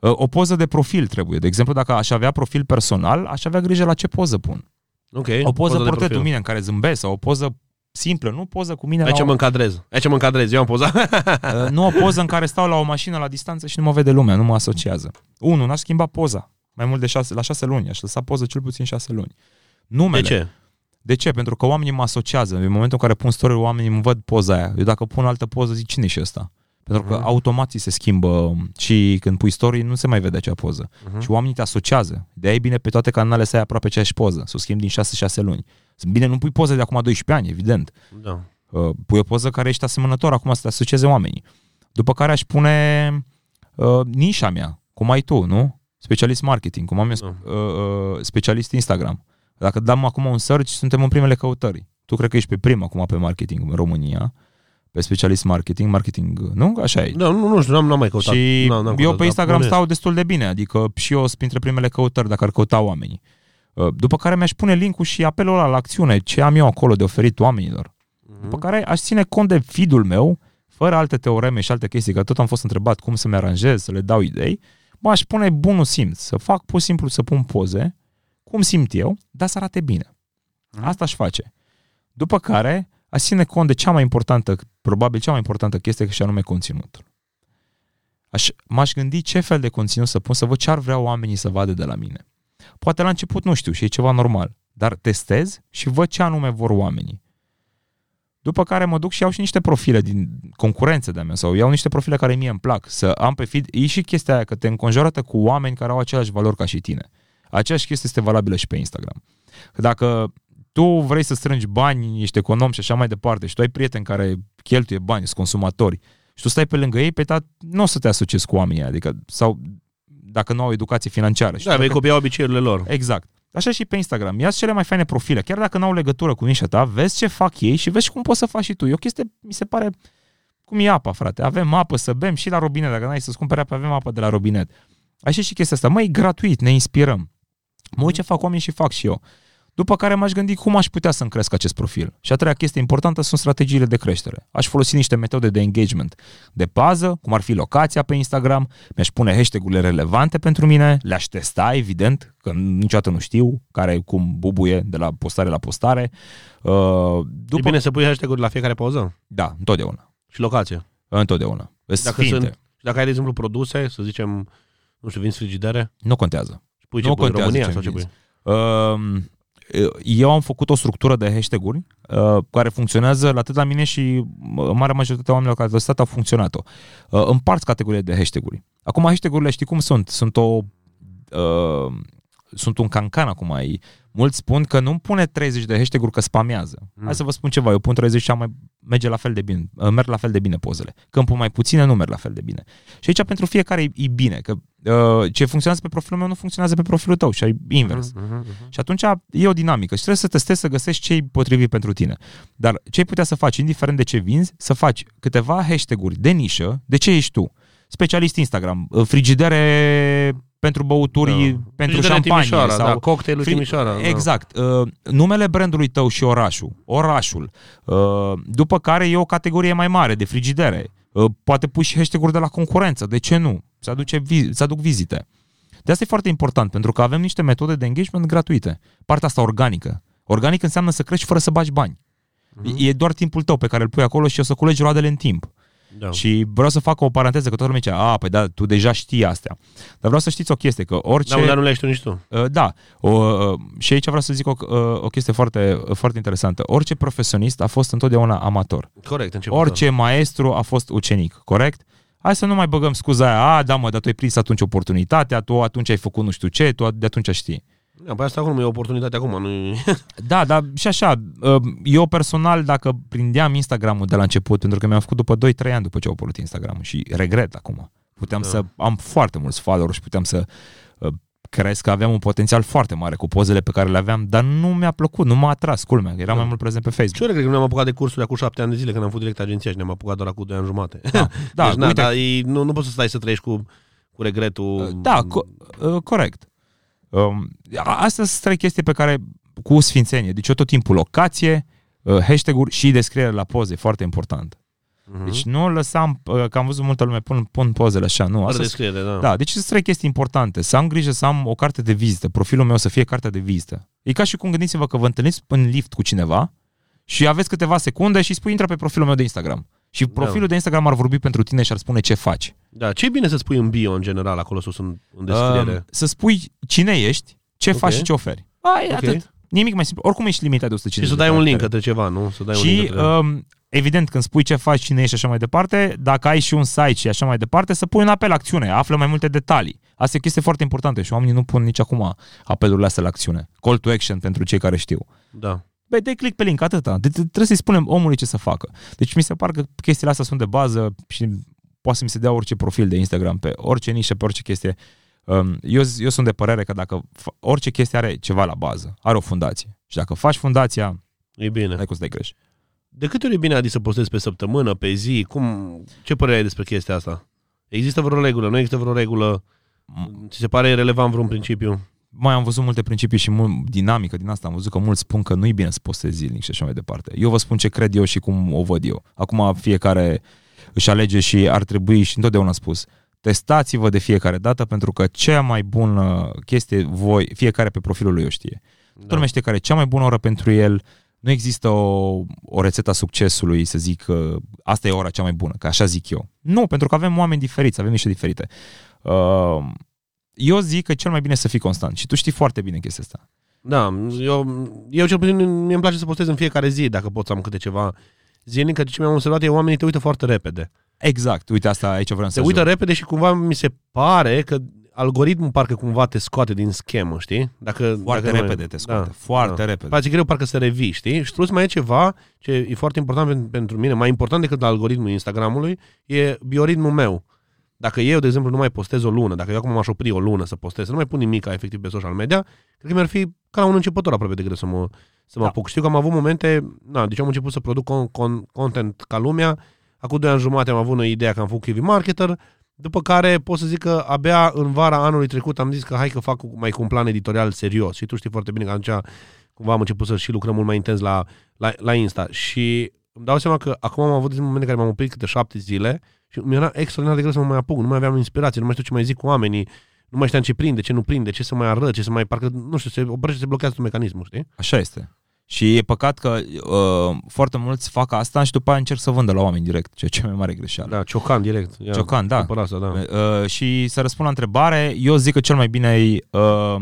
Speaker 2: Uh, O poză de profil trebuie. De exemplu, dacă aș avea profil personal, aș avea grijă la ce poză pun.
Speaker 1: Ok.
Speaker 2: O poză
Speaker 1: de
Speaker 2: portretul
Speaker 1: profil.
Speaker 2: mine în care zâmbesc sau o poză simplă, nu poză cu mine
Speaker 1: Aici
Speaker 2: la
Speaker 1: mă
Speaker 2: o,
Speaker 1: încadrez. Aici mă încadrez. Eu am pozat. (laughs)
Speaker 2: uh, nu o poză în care stau la o mașină la distanță și nu mă vede lumea, nu mă asociază. Unu, n-aș schimba poza. Mai mult de șase, la șase luni. Aș lăsa poză cel puțin șase luni. Numele.
Speaker 1: De ce?
Speaker 2: De ce? Pentru că oamenii mă asociază. În momentul în care pun story oamenii îmi văd poza aia. Eu dacă pun altă poză, zic cine e și ăsta? Pentru că
Speaker 1: Mhm.
Speaker 2: automat ți se schimbă și când pui story nu se mai vede acea poză.
Speaker 1: Mhm.
Speaker 2: Și oamenii te asociază. De aia e bine pe toate canalele să ai aproape aceeași poză, să o schimbi din 6-6 luni. Bine, nu pui poze de acum 12 ani, evident.
Speaker 1: Da.
Speaker 2: Uh, pui o poză care ești asemănător, acum să te asocieze oamenii. După care aș pune uh, nișa mea, cum ai tu, nu? Specialist marketing, cum am eu
Speaker 1: Da.
Speaker 2: uh, uh, specialist Instagram. Dacă dăm acum un search, suntem în primele căutări. Tu cred că ești pe prima acum pe marketing în România, pe specialist marketing, marketing, nu? Așa e.
Speaker 1: Da, nu, nu știu, n-am, n-am mai căutat.
Speaker 2: Și
Speaker 1: n-am, n-am
Speaker 2: eu
Speaker 1: căutat,
Speaker 2: pe
Speaker 1: dar
Speaker 2: Instagram
Speaker 1: bănuiesc.
Speaker 2: stau destul de bine, adică și eu sunt printre primele căutări dacă ar căuta oamenii. Uh, După care mi-aș pune linkul și apelul ăla la acțiune, ce am eu acolo de oferit oamenilor.
Speaker 1: Mhm.
Speaker 2: După care aș ține cont de feed-ul meu, fără alte teoreme și alte chestii, că tot am fost întrebat cum să-mi aranjez, să le dau idei, mă aș pune bunul simț, să fac pur și simplu să pun poze, cum simt eu, dar să arate bine.
Speaker 1: Mhm.
Speaker 2: Asta aș face. După care aș ține cont de cea mai importantă, probabil cea mai importantă chestie, și anume conținutul. Aș, m-aș gândi ce fel de conținut să pun, să văd ce ar vrea oamenii să vadă de la mine. Poate la început nu știu și e ceva normal, dar testez și văd ce anume vor oamenii. După care mă duc și iau și niște profile din concurență de-a mea sau iau niște profile care mie îmi plac. Să am pe feed, e și chestia aia că te înconjoară cu oameni care au aceleași valori ca și tine. Aceeași chestie este valabilă și pe Instagram. Că dacă tu vrei să strângi bani, ești econom și așa mai departe și tu ai prieteni care cheltuie bani, sunt consumatori și tu stai pe lângă ei, pe ta nu o să te asociezi cu oamenii ăia, adică sau dacă nu au educație financiară. Și
Speaker 1: Da,
Speaker 2: toate-
Speaker 1: vei copia obiceiurile lor.
Speaker 2: Exact. Așa și pe Instagram. Ia cele mai faine profile. Chiar dacă n-au legătură cu nișa ta, vezi ce fac ei și vezi și cum poți să faci și tu. E o chestie, mi se pare, cum e apa, frate. Avem apă să bem și la robinet. Dacă n-ai să-ți cumperi apă, avem apă de la robinet. Așa și chestia asta. Măi, e gratuit, ne inspirăm. Mă uit ce fac oamenii și fac și eu. După care m-aș gândi cum aș putea să-mi cresc acest profil. Și a treia chestie importantă sunt strategiile de creștere. Aș folosi niște metode de engagement de bază, cum ar fi locația pe Instagram, mi-aș pune hashtag-urile relevante pentru mine, le-aș testa, evident, că niciodată nu știu care cum bubuie de la postare la postare. Uh,
Speaker 1: După...
Speaker 2: după...
Speaker 1: E bine să pui hashtag-uri la fiecare poză
Speaker 2: Da, întotdeauna.
Speaker 1: și locație.
Speaker 2: Întotdeauna. Dacă
Speaker 1: Dacă
Speaker 2: Sfinte.
Speaker 1: sunt- Și dacă ai, de exemplu, produse, să zicem, nu știu, vinzi frigidere,
Speaker 2: Nu contează.
Speaker 1: și pui
Speaker 2: Nu
Speaker 1: ce pui,
Speaker 2: contează
Speaker 1: România
Speaker 2: ce
Speaker 1: sau ce
Speaker 2: vinzi.
Speaker 1: pui?
Speaker 2: Uh, eu am făcut o structură de hashtag-uri uh, care funcționează atât la mine și uh, marea majoritatea oamenilor care au testat au funcționat-o. Uh, împarți categoriile de hashtag-uri. Acum hashtag-urile știi cum sunt? Sunt o uh, sunt un cancan acum ai. Mulți spun că nu pune 30 de hashtag-uri că spamează. Mm. Hai să vă spun ceva, eu pun 30 și am mai merge la fel de bine, uh, merg la fel de bine pozele. Când pun mai puține, nu merg la fel de bine. Și aici pentru fiecare e, e bine, că uh, ce funcționează pe profilul meu nu funcționează pe profilul tău și ai invers. Uh-huh, uh-huh. Și atunci e o dinamică și trebuie să testezi să găsești ce e potrivit pentru tine. Dar ce ai putea să faci, indiferent de ce vinzi, să faci câteva hashtag-uri de nișă, de ce ești tu. Specialist Instagram, uh, frigidere pentru băuturi, da. pentru șampanie.
Speaker 1: Timișoara, sau da, cocktailul fri... Timișoara.
Speaker 2: Da. Exact. Uh, numele brandului tău și orașul. Orașul. Uh, după care e o categorie mai mare de frigidere. Uh, poate pui și hashtag de la concurență. De ce nu? Să, aduce, să aduc vizite. De asta e foarte important, pentru că avem niște metode de engagement gratuite. Partea asta organică. Organic înseamnă să crești fără să bagi bani. Mm-hmm. E doar timpul tău pe care îl pui acolo și o să culegi roadele în timp. Da. Și vreau să fac o paranteză, că toată lumea zice, a, păi da, tu deja știi astea. Dar vreau să știți o chestie, că orice...
Speaker 1: Da, dar nu le știu nici tu.
Speaker 2: Uh, da, o, uh, și aici vreau să zic o, uh, o chestie foarte, foarte interesantă. Orice profesionist a fost întotdeauna amator.
Speaker 1: Corect,
Speaker 2: început. Orice maestru a fost ucenic, corect? Hai să nu mai băgăm scuza aia, a, da mă, dar tu ai prins atunci oportunitatea, tu atunci ai făcut nu știu ce, tu de atunci știi.
Speaker 1: Da, păi asta acum e oportunitate acum. Nu (laughs)
Speaker 2: da, dar și așa, uh, eu personal, dacă prindeam Instagramul de la început, pentru că mi-am făcut după 2-3 ani după ce au apărut Instagramul și regret acum. Puteam da. să am foarte mulți follower și puteam să uh, crezi că aveam un potențial foarte mare cu pozele pe care le aveam, dar nu mi-a plăcut, nu m-a atras, culmea, eram da. mai mult prezent pe Facebook.
Speaker 1: Și eu regret că nu am apucat de cursuri acum șapte ani de zile, când am fost direct agenția și ne-am apucat doar cu doi ani jumate.
Speaker 2: Da, da, (laughs)
Speaker 1: deci, na, dar e, nu, nu poți să stai să trăiești cu, cu regretul.
Speaker 2: Da, co- uh, corect. Um, astea sunt trei chestii pe care cu sfințenie. Deci eu tot timpul locație, uh, hashtag-uri și descriere la poze, foarte important. Uh-huh. Deci nu lăsam, uh, că am văzut multă lume pun, pun pozele așa, nu.
Speaker 1: Asta descriere, da.
Speaker 2: Da, deci sunt trei chestii importante. Să am grijă să am o carte de vizită, profilul meu să fie cartea de vizită. E ca și cum gândiți-vă că vă întâlniți în lift cu cineva și aveți câteva secunde și spui intră pe profilul meu de Instagram. Și da. profilul da. de Instagram ar vorbi pentru tine și ar spune ce faci.
Speaker 1: Da, ce e bine să spui în bio în general acolo sus în, în descriere? Uh,
Speaker 2: să spui cine ești, ce okay. faci și ce oferi. Ai, okay. atât. Nimic mai simplu. Oricum ești limitat de 150
Speaker 1: Și să dai un link către ceva, nu? Să dai
Speaker 2: și,
Speaker 1: un link către...
Speaker 2: um, evident, când spui ce faci, cine ești și așa mai departe, dacă ai și un site și așa mai departe, să pui un apel la acțiune, află mai multe detalii. Asta e o chestie foarte importantă și oamenii nu pun nici acum apelurile astea la acțiune. Call to action pentru cei care știu.
Speaker 1: Da.
Speaker 2: Băi, dai click pe link, atâta. De- trebuie să-i spunem omului ce să facă. Deci mi se pare că chestiile astea sunt de bază și poate să mi se dea orice profil de Instagram, pe orice nișă, pe orice chestie. Um, eu, eu sunt de părere că dacă orice chestie are ceva la bază, are o fundație. Și dacă faci fundația,
Speaker 1: e bine.
Speaker 2: Ai cum să dai greș.
Speaker 1: De câte ori e bine, Adi, să postezi pe săptămână, pe zi? Cum, ce părere ai despre chestia asta? Există vreo regulă? Nu există vreo regulă? Ți se pare relevant vreun principiu?
Speaker 2: Mai am văzut multe principii și mult dinamică din asta. Am văzut că mulți spun că nu e bine să postezi zilnic și așa mai departe. Eu vă spun ce cred eu și cum o văd eu. Acum fiecare își alege și ar trebui și întotdeauna spus, testați-vă de fiecare dată pentru că cea mai bună chestie voi, fiecare pe profilul lui o știe. Da. Toată știe care e cea mai bună oră pentru el, nu există o, o rețetă a succesului să zic că asta e ora cea mai bună, că așa zic eu. Nu, pentru că avem oameni diferiți, avem niște diferite. Uh, eu zic că cel mai bine să fii constant și tu știi foarte bine chestia asta.
Speaker 1: Da, eu, eu cel puțin mi îmi place să postez în fiecare zi, dacă pot să am câte ceva zilnic, că ce mi-am observat e oamenii te uită foarte repede.
Speaker 2: Exact, uite asta aici vreau să
Speaker 1: Se uită repede și cumva mi se pare că algoritmul parcă cumva te scoate din schemă, știi?
Speaker 2: Dacă, foarte dacă repede te scoate, da, foarte da. repede.
Speaker 1: Face greu parcă să revii, știi? Și plus mai e ceva ce e foarte important pentru mine, mai important decât algoritmul Instagramului, e bioritmul meu. Dacă eu, de exemplu, nu mai postez o lună, dacă eu acum m-aș opri o lună să postez, să nu mai pun nimic efectiv pe social media, cred că mi-ar fi ca un începător aproape de greu să mă, să mă da. apuc. Știu că am avut momente, na, deci am început să produc con, con, content ca lumea, acum doi ani jumate am avut o idee că am făcut TV Marketer, după care pot să zic că abia în vara anului trecut am zis că hai că fac mai cu un plan editorial serios și tu știi foarte bine că atunci cumva am început să și lucrăm mult mai intens la, la, la Insta și îmi dau seama că acum am avut momente în care m-am oprit câte șapte zile și mi era extraordinar de greu să mă mai apuc, nu mai aveam inspirație, nu mai știu ce mai zic cu oamenii, nu mai știam ce prinde, ce nu prinde, ce să mai arăt, ce să mai, parcă, nu știu, se oprește, se blochează tot mecanismul, știi?
Speaker 2: Așa este. Și e păcat că uh, foarte mulți fac asta și după aia încerc să vândă la oameni direct, ceea ce e mai mare greșeală.
Speaker 1: Da, ciocan direct.
Speaker 2: Ia, ciocan, da.
Speaker 1: Asta, da.
Speaker 2: Uh, și să răspund la întrebare, eu zic că cel mai bine e, uh,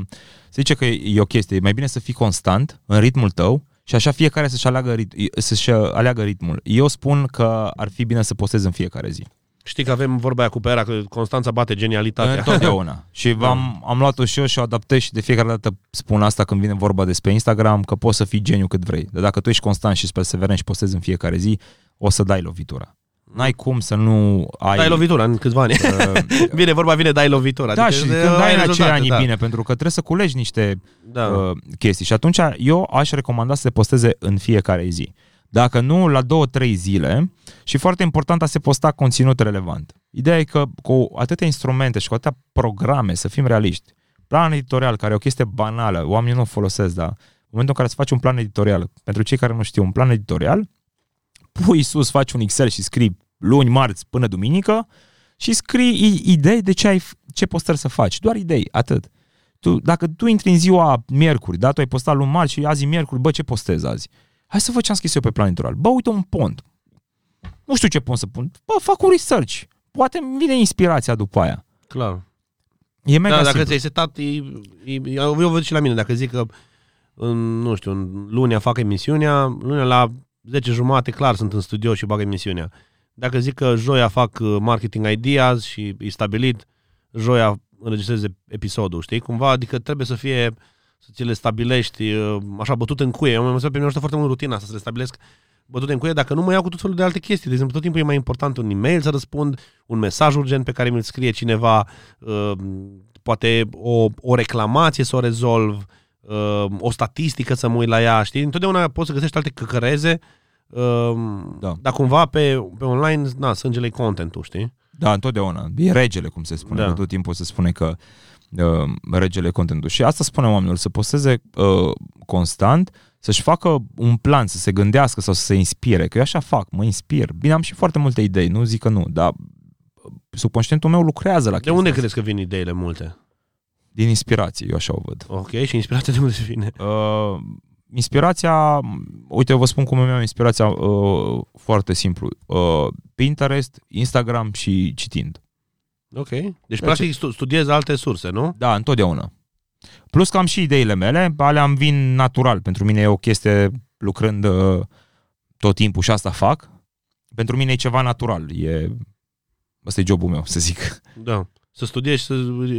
Speaker 2: se zice că e o chestie, e mai bine să fii constant în ritmul tău și așa fiecare să-și aleagă, rit- să-și aleagă ritmul. Eu spun că ar fi bine să postezi în fiecare zi.
Speaker 1: Știi că avem vorba aia cu pe era, că Constanța bate genialitatea.
Speaker 2: Întotdeauna. (laughs) și
Speaker 1: Da.
Speaker 2: am, am luat-o și eu și o adaptez și de fiecare dată spun asta când vine vorba despre Instagram, că poți să fii geniu cât vrei. Dar dacă tu ești constant și perseverent și postezi în fiecare zi, o să dai lovitura. N-ai cum să nu ai...
Speaker 1: Dai lovitura în câțiva ani.
Speaker 2: uh, (laughs)
Speaker 1: Vine vorba, vine, dai lovitura.
Speaker 2: da, și
Speaker 1: de-
Speaker 2: când ai în
Speaker 1: rezultate,
Speaker 2: acei ani
Speaker 1: da.
Speaker 2: bine, pentru că trebuie să culegi niște
Speaker 1: Da.
Speaker 2: uh, chestii. Și atunci eu aș recomanda să se posteze în fiecare zi. Dacă nu, la două, trei zile și foarte important a se posta conținut relevant. Ideea e că cu atâtea instrumente și cu atâtea programe, să fim realiști, plan editorial, care e o chestie banală, oamenii nu o folosesc, dar în momentul în care să faci un plan editorial, pentru cei care nu știu, un plan editorial, pui sus, faci un Excel și scrii luni, marți până duminică și scrii i- idei de ce, ai, ce postări să faci. Doar idei, atât. Tu, dacă tu intri în ziua miercuri, da, tu ai postat luni marți și azi e miercuri, bă, ce postez azi? Hai să văd ce am scris eu pe plan editorial. Bă, uite un pont. Nu știu ce pont să pun. Bă, fac un research. Poate îmi vine inspirația după aia.
Speaker 1: Clar.
Speaker 2: E mega
Speaker 1: Da, dacă
Speaker 2: simplu.
Speaker 1: ți-ai setat, e, e, eu văd și la mine, dacă zic că în, nu știu, în lunea fac emisiunea, lunea la 10 jumate, clar, sunt în studio și bag emisiunea. Dacă zic că joia fac uh, marketing ideas și e stabilit, joia înregistrez episodul, știi? Cumva, adică trebuie să fie, să ți le stabilești uh, așa bătut în cuie. Eu mă pe mine ajută foarte mult rutina asta, să le stabilesc bătute în cuie, dacă nu mă iau cu tot felul de alte chestii. De exemplu, tot timpul e mai important un e-mail să răspund, un mesaj urgent pe care mi-l scrie cineva, uh, poate o, o reclamație să o rezolv, uh, o statistică să mă uit la ea, știi? Întotdeauna poți să găsești alte căcăreze, uh,
Speaker 2: Da.
Speaker 1: dar cumva pe, pe online, na, sângele contentul, știi?
Speaker 2: Da, întotdeauna. E regele, cum se spune.
Speaker 1: Da.
Speaker 2: Da. Tot timpul se spune că uh, regele contentul. Și asta spune oamenilor, să posteze uh, constant, să-și facă un plan, să se gândească sau să se inspire. Că eu așa fac, mă inspir. Bine, am și foarte multe idei, nu zic că nu, dar uh, subconștientul meu lucrează la
Speaker 1: De unde
Speaker 2: chestia
Speaker 1: crezi că vin ideile multe?
Speaker 2: asta. Din inspirație, eu așa o văd.
Speaker 1: Ok, și inspirația de unde vine?
Speaker 2: Uh, inspirația, uite, eu vă spun cum îmi iau inspirația uh, foarte simplu. Uh, Pinterest, Instagram și citind.
Speaker 1: Ok. Deci, practic, stu- studiezi alte surse, nu?
Speaker 2: Da, întotdeauna. Plus că am și ideile mele, alea îmi vin natural. Pentru mine e o chestie lucrând uh, tot timpul și asta fac. Pentru mine e ceva natural. E... Asta e jobul meu, să zic.
Speaker 1: Da. Să studiezi, să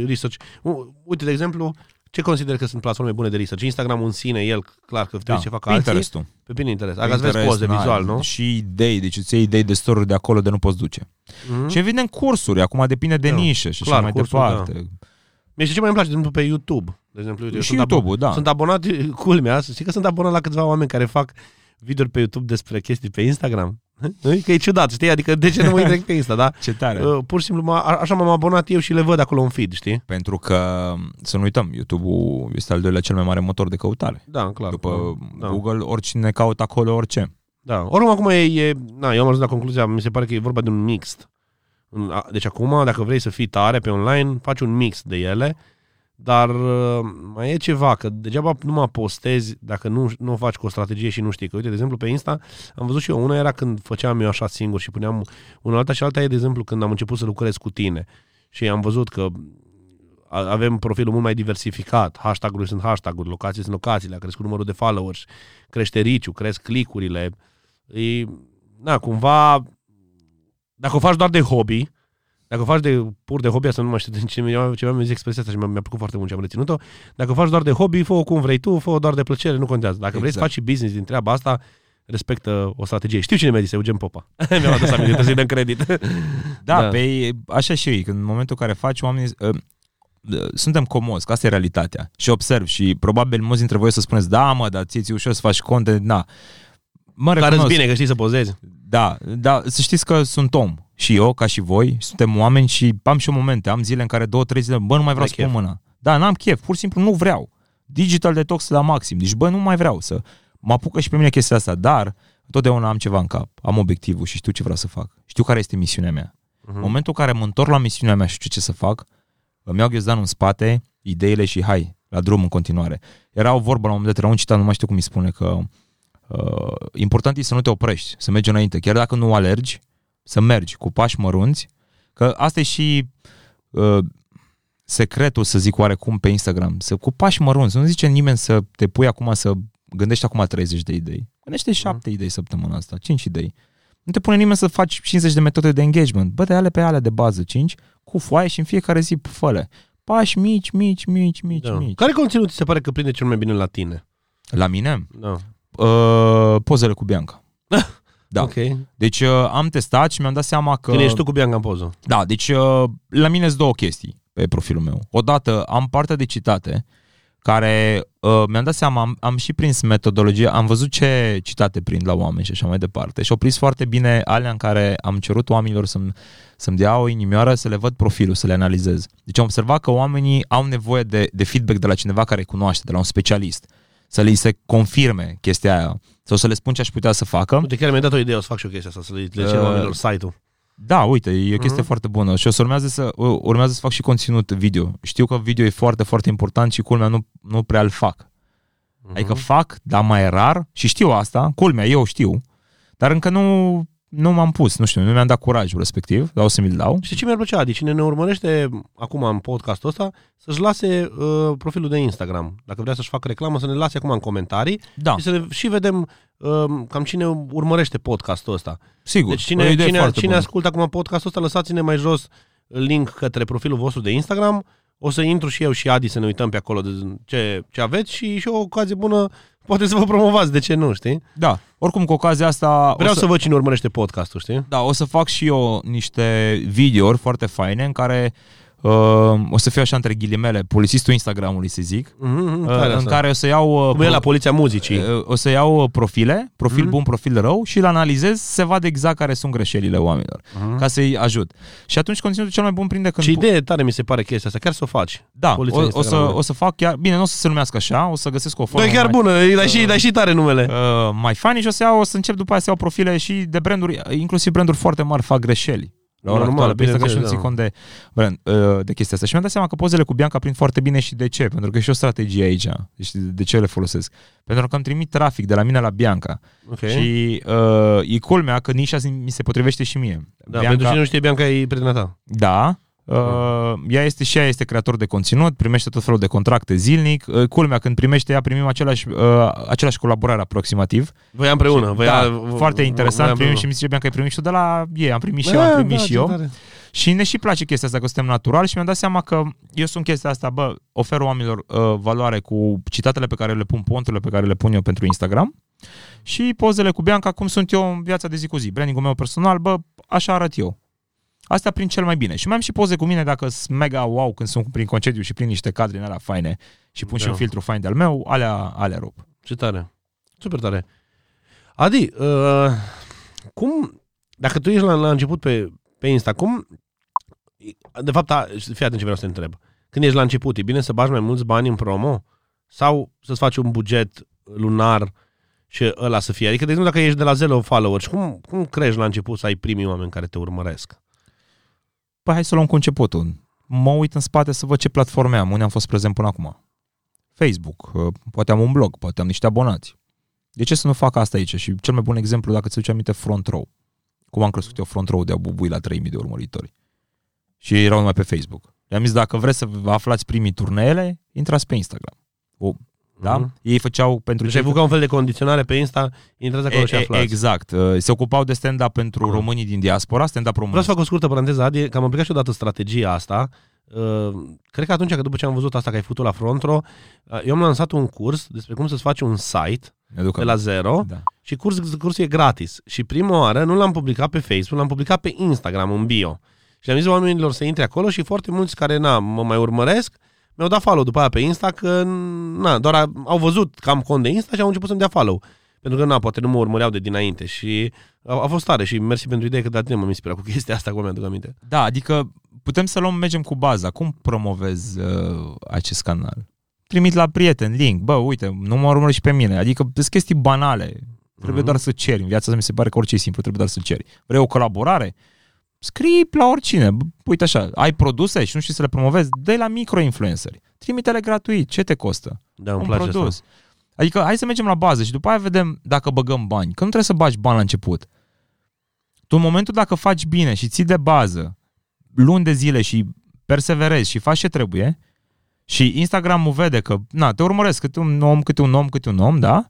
Speaker 1: research. U- Uite, de exemplu, ce consider că sunt platforme bune de research? Instagram în sine, el, clar că trebuie ce fac alții.
Speaker 2: Pinterest-ul.
Speaker 1: Pe Pinterest. Dacă îți vezi poze
Speaker 2: na,
Speaker 1: vizual, nu?
Speaker 2: Și idei, deci îți iei idei de story de acolo de nu poți duce.
Speaker 1: Mhm.
Speaker 2: Și evident cursuri, acum depinde de
Speaker 1: Da,
Speaker 2: nișă și
Speaker 1: clar,
Speaker 2: așa mai
Speaker 1: cursuri,
Speaker 2: departe.
Speaker 1: Mie știi ce mai îmi place, de exemplu, pe YouTube. De exemplu, uite, eu
Speaker 2: Și
Speaker 1: sunt
Speaker 2: YouTube-ul,
Speaker 1: abo-
Speaker 2: da.
Speaker 1: Sunt abonat, (laughs) culmea, să știi că sunt abonat la câțiva oameni care fac videouri pe YouTube despre chestii pe Instagram. Nu? Că e ciudat, știi? Adică de ce nu mă uit direct pe Insta, da?
Speaker 2: Ce tare.
Speaker 1: Uh, Pur și simplu, m-a- a- așa m-am abonat eu și le văd acolo în feed, știi?
Speaker 2: Pentru că, să nu uităm, YouTube-ul este al doilea cel mai mare motor de căutare.
Speaker 1: Da, clar.
Speaker 2: După
Speaker 1: da.
Speaker 2: Google, oricine caută acolo orice.
Speaker 1: Da. Oricum, acum e, e, na, eu am ajuns la concluzia, mi se pare că e vorba de un mixt. Un- a- Deci acum, dacă vrei să fii tare pe online, faci un mix de ele, dar uh, mai e ceva, că degeaba nu mă postezi dacă nu, nu o faci cu o strategie și nu știi. Că uite, de exemplu, pe Insta am văzut și eu, una era când făceam eu așa singur și puneam una alta și alta e, de exemplu, când am început să lucrez cu tine. Și am văzut că a- avem profilul mult mai diversificat, hashtag-uri sunt hashtag-uri, locații sunt locațiile, a crescut numărul de followers, crește riciu, cresc clicurile, e, na, cumva, dacă o faci doar de hobby, dacă o faci de pur de hobby, asta nu mai știu de ce mi-a, ceva mi-a zis expresia asta și mi-a, mi-a plăcut foarte mult și am reținut-o. Dacă o faci doar de hobby, fă-o cum vrei tu, fă-o doar de plăcere, nu contează. Dacă vrei să
Speaker 2: Exact.
Speaker 1: faci și business din treaba asta, respectă o strategie. Știu cine mi-a zis, Eugen Popa. (laughs) Mi-am adus aminte, trebuie să-i dăm credit.
Speaker 2: Da, (laughs)
Speaker 1: Da.
Speaker 2: da. Pe, așa și eu, când în momentul în care faci oamenii... Uh, uh, suntem comozi, că asta e realitatea. Și observ și probabil mulți dintre voi o să spuneți, da mă, dar ție ți ușor să faci content, na. Mă
Speaker 1: Care
Speaker 2: recunosc.
Speaker 1: îți bine că știi să pozezi.
Speaker 2: Da, da, să știți că sunt om. Și eu, ca și voi, suntem oameni și am și eu momente, am zile în care două, trei zile, bă, nu mai vreau
Speaker 1: N-ai
Speaker 2: să pun
Speaker 1: chef.
Speaker 2: mâna. Da, n-am chef, pur și simplu nu vreau. Digital detox la maxim. Deci, bă, nu mai vreau să... Mă apucă și pe mine chestia asta, dar totdeauna am ceva în cap. Am obiectivul și știu ce vreau să fac. Știu care este misiunea mea.
Speaker 1: Mhm.
Speaker 2: În momentul în care mă întorc la misiunea mea și știu ce să fac, îmi iau ghiozdanul în spate, ideile și hai, la drum în continuare. Era o vorbă la un moment dat, era un citat, nu mai știu cum îi spune, că uh, important e să nu te oprești, să mergi înainte. Chiar dacă nu alergi, să mergi cu pași mărunți, că asta e și uh, secretul, să zic oarecum, pe Instagram. Să, cu pași mărunți. Nu zice nimeni să te pui acum să gândești acum 30 de idei. Gândește 7 idei săptămâna asta, 5 idei. Nu te pune nimeni să faci 50 de metode de engagement. Bă, de ale pe alea de bază, 5, cu foaie și în fiecare zi fă Pași mici, mici, mici, mici,
Speaker 1: Da.
Speaker 2: mici.
Speaker 1: Care conținut ți se pare că prinde cel mai bine la tine?
Speaker 2: La mine?
Speaker 1: Da.
Speaker 2: Uh, pozele cu Bianca. (laughs) Da.
Speaker 1: Ok.
Speaker 2: Deci uh, am testat și mi-am dat seama că...
Speaker 1: Când ești tu cu Bianca în poză.
Speaker 2: Da, deci uh, la mine sunt două chestii pe profilul meu. Odată am partea de citate care uh, mi-am dat seama, am, am și prins metodologia, am văzut ce citate prind la oameni și așa mai departe și au prins foarte bine alea în care am cerut oamenilor să-mi, să-mi dea o inimioară să le văd profilul, să le analizez. Deci am observat că oamenii au nevoie de, de feedback de la cineva care îi cunoaște, de la un specialist, să li se confirme chestia aia sau să le spun ce aș putea să facă.
Speaker 1: Uite, chiar mi-ai dat o idee, o să fac și o chestie asta, să le, le cer
Speaker 2: Uh,
Speaker 1: oamenilor site-ul.
Speaker 2: Da, uite, e o chestie
Speaker 1: Mhm.
Speaker 2: foarte bună și o să urmează să, urmează să fac și conținut video. Știu că video e foarte, foarte important și culmea nu, nu prea îl fac. Adică
Speaker 1: Mhm.
Speaker 2: fac, dar mai rar și știu asta, culmea, eu știu, dar încă nu, nu m-am pus, nu știu, nu mi-am dat curajul respectiv, dar o să mi-l dau.
Speaker 1: Știi ce mi-ar plăcea, Adi? Cine ne urmărește acum în podcastul ăsta, să-și lase uh, profilul de Instagram. Dacă vrea să-și facă reclamă, să ne lase acum în comentarii
Speaker 2: Da,
Speaker 1: și să ne, și vedem uh, cam cine urmărește podcastul ăsta.
Speaker 2: sigur.
Speaker 1: Deci
Speaker 2: o
Speaker 1: cine,
Speaker 2: idee
Speaker 1: cine,
Speaker 2: foarte
Speaker 1: cine
Speaker 2: bună.
Speaker 1: ascultă acum podcastul ăsta, lăsați-ne mai jos link către profilul vostru de Instagram. O să intru și eu și Adi să ne uităm pe acolo de ce, ce aveți și, și o ocazie bună poate să vă promovați, de ce nu, știi?
Speaker 2: Da, oricum cu ocazia asta
Speaker 1: Vreau
Speaker 2: o
Speaker 1: să...
Speaker 2: să,
Speaker 1: văd cine urmărește podcastul, știi?
Speaker 2: da, o să fac și eu niște videouri foarte faine în care uh, o să fiu așa între ghilimele, polițistul Instagramului să zic,
Speaker 1: Mm-hmm,
Speaker 2: uh, în care o să iau uh,
Speaker 1: Cum e
Speaker 2: pro-
Speaker 1: la Poliția Muzicii.
Speaker 2: Uh, O să iau uh, profile, profil
Speaker 1: Mhm.
Speaker 2: bun, profil rău și îl analizez, se vadă exact care sunt greșelile oamenilor,
Speaker 1: Mhm.
Speaker 2: ca să-i ajut. Și atunci conținutul cel mai bun prinde când...
Speaker 1: Ce idee tare mi se pare chestia asta, chiar să o faci.
Speaker 2: Da,
Speaker 1: Poliția
Speaker 2: o, o, să,
Speaker 1: Instagramului.
Speaker 2: o să fac chiar... Bine, nu o să se numească așa, o să găsesc o formă
Speaker 1: Băi, chiar
Speaker 2: mai,
Speaker 1: bună, îi dai și, îi dai și tare numele.
Speaker 2: uh, mai funny și o să, iau, o să încep după aia să iau profile și de branduri, inclusiv branduri foarte mari fac greșeli. La ora
Speaker 1: Normal,
Speaker 2: actuală, pe Instagram și nu
Speaker 1: bineînțeles,
Speaker 2: țin cont de, brand, uh, de chestia asta. Și mi-am dat seama că pozele cu Bianca prind foarte bine și de ce? Pentru că e și o strategie aici. Deci de ce le folosesc? Pentru că îmi trimit trafic de la mine la Bianca.
Speaker 1: Ok.
Speaker 2: Și uh, e culmea că nișa mi se potrivește și mie.
Speaker 1: Da, pentru cine nu știe, Bianca e prietena ta.
Speaker 2: Da. Uh, ea este și ea este creator de conținut, primește tot felul de contracte zilnic. Uh, culmea, când primește ea, primim același, uh, același colaborare aproximativ.
Speaker 1: Voi ia împreună. Voi
Speaker 2: da,
Speaker 1: ia,
Speaker 2: foarte
Speaker 1: voi
Speaker 2: interesant.
Speaker 1: ia
Speaker 2: Primim
Speaker 1: împreună.
Speaker 2: și mi zice Bianca, ai primit și tu de la ei, am primit și
Speaker 1: Da,
Speaker 2: eu, am primit
Speaker 1: da,
Speaker 2: și
Speaker 1: ce
Speaker 2: eu.
Speaker 1: tare.
Speaker 2: Și ne și place chestia asta că suntem natural și mi-am dat seama că eu sunt chestia asta, bă, ofer oamenilor uh, valoare cu citatele pe care le pun, ponturile pe care le pun eu pentru Instagram și pozele cu Bianca cum sunt eu în viața de zi cu zi. Brandingul meu personal, bă, așa arăt eu. Astea prin cel mai bine. Și mai am și poze cu mine dacă sunt mega wow când sunt prin concediu și prin niște cadre în alea faine și pun și
Speaker 1: Da.
Speaker 2: un filtru fain de-al meu, alea, alea rup.
Speaker 1: Ce tare. Super tare. Adi, uh, cum, dacă tu ești la, la început pe, pe Insta, cum, de fapt, a, fii atent ce vreau să te întreb. Când ești la început, e bine să bagi mai mulți bani în promo? Sau să-ți faci un buget lunar și ăla să fie? Adică, de exemplu, dacă ești de la zero followers, cum, cum crești la început să ai primii oameni care te urmăresc?
Speaker 2: Păi hai să luăm cu începutul. Mă uit în spate să văd ce platforme am, unde am fost prezent până acum. Facebook, uh, poate am un blog, poate am niște abonați. De ce să nu fac asta aici? Și cel mai bun exemplu, dacă ți duce aminte, Front Row. Cum am crescut eu Front Row de a bubui la 3000 de urmăritori. Și erau numai pe Facebook. Le-am zis, dacă vreți să vă aflați primii turneele, intrați pe Instagram. O, da?
Speaker 1: Mhm.
Speaker 2: Ei făceau pentru
Speaker 1: Deci ai făcut ca un fel de condiționare pe Insta, intrați acolo
Speaker 2: E,
Speaker 1: și
Speaker 2: e,
Speaker 1: aflați.
Speaker 2: exact. Uh, Se ocupau de stand-up pentru
Speaker 1: Mhm.
Speaker 2: românii din diaspora, stand-up
Speaker 1: Vreau
Speaker 2: român.
Speaker 1: să fac o scurtă paranteză, Adi, că am aplicat și odată strategia asta. Uh, Cred că atunci, că după ce am văzut asta că ai făcut la Frontro, uh, eu am lansat un curs despre cum să-ți faci un site
Speaker 2: Mi-aduc
Speaker 1: de la zero
Speaker 2: Da.
Speaker 1: și curs, cursul e gratis. Și prima oară nu l-am publicat pe Facebook, l-am publicat pe Instagram, în bio. Și le-am zis oamenilor să intre acolo și foarte mulți care na, mă mai urmăresc mi-au dat follow după aia pe Insta că na, doar a, au văzut că am cont de Insta și au început să-mi dea follow. Pentru că, na, poate nu mă urmăreau de dinainte și a, a fost tare și mersi pentru ideea că de tine m-am inspirat cu chestia asta, cum mi-aduc aminte.
Speaker 2: Da, adică putem să luăm, mergem cu baza. Cum promovezi uh, acest canal? Trimit la prieten, link, bă, uite, nu mă urmărești și pe mine. Adică sunt chestii banale. Trebuie
Speaker 1: Mhm.
Speaker 2: doar să ceri. În viața asta mi se pare că orice e simplu, trebuie doar să ceri. Vrei o colaborare? Scrii la oricine. Bă, Uite așa, ai produse și nu știi să le promovezi, dă la microinfluenceri. Trimite-le gratuit. Ce te costă?
Speaker 1: Da, îmi
Speaker 2: un
Speaker 1: place
Speaker 2: produs.
Speaker 1: asta.
Speaker 2: Adică hai să mergem la bază și după aia vedem dacă băgăm bani. Că nu trebuie să bagi bani la început. Tu în momentul dacă faci bine și ții de bază luni de zile și perseverezi și faci ce trebuie și Instagramul vede că, na, te urmăresc câte un om, câte un om, câte un om, da?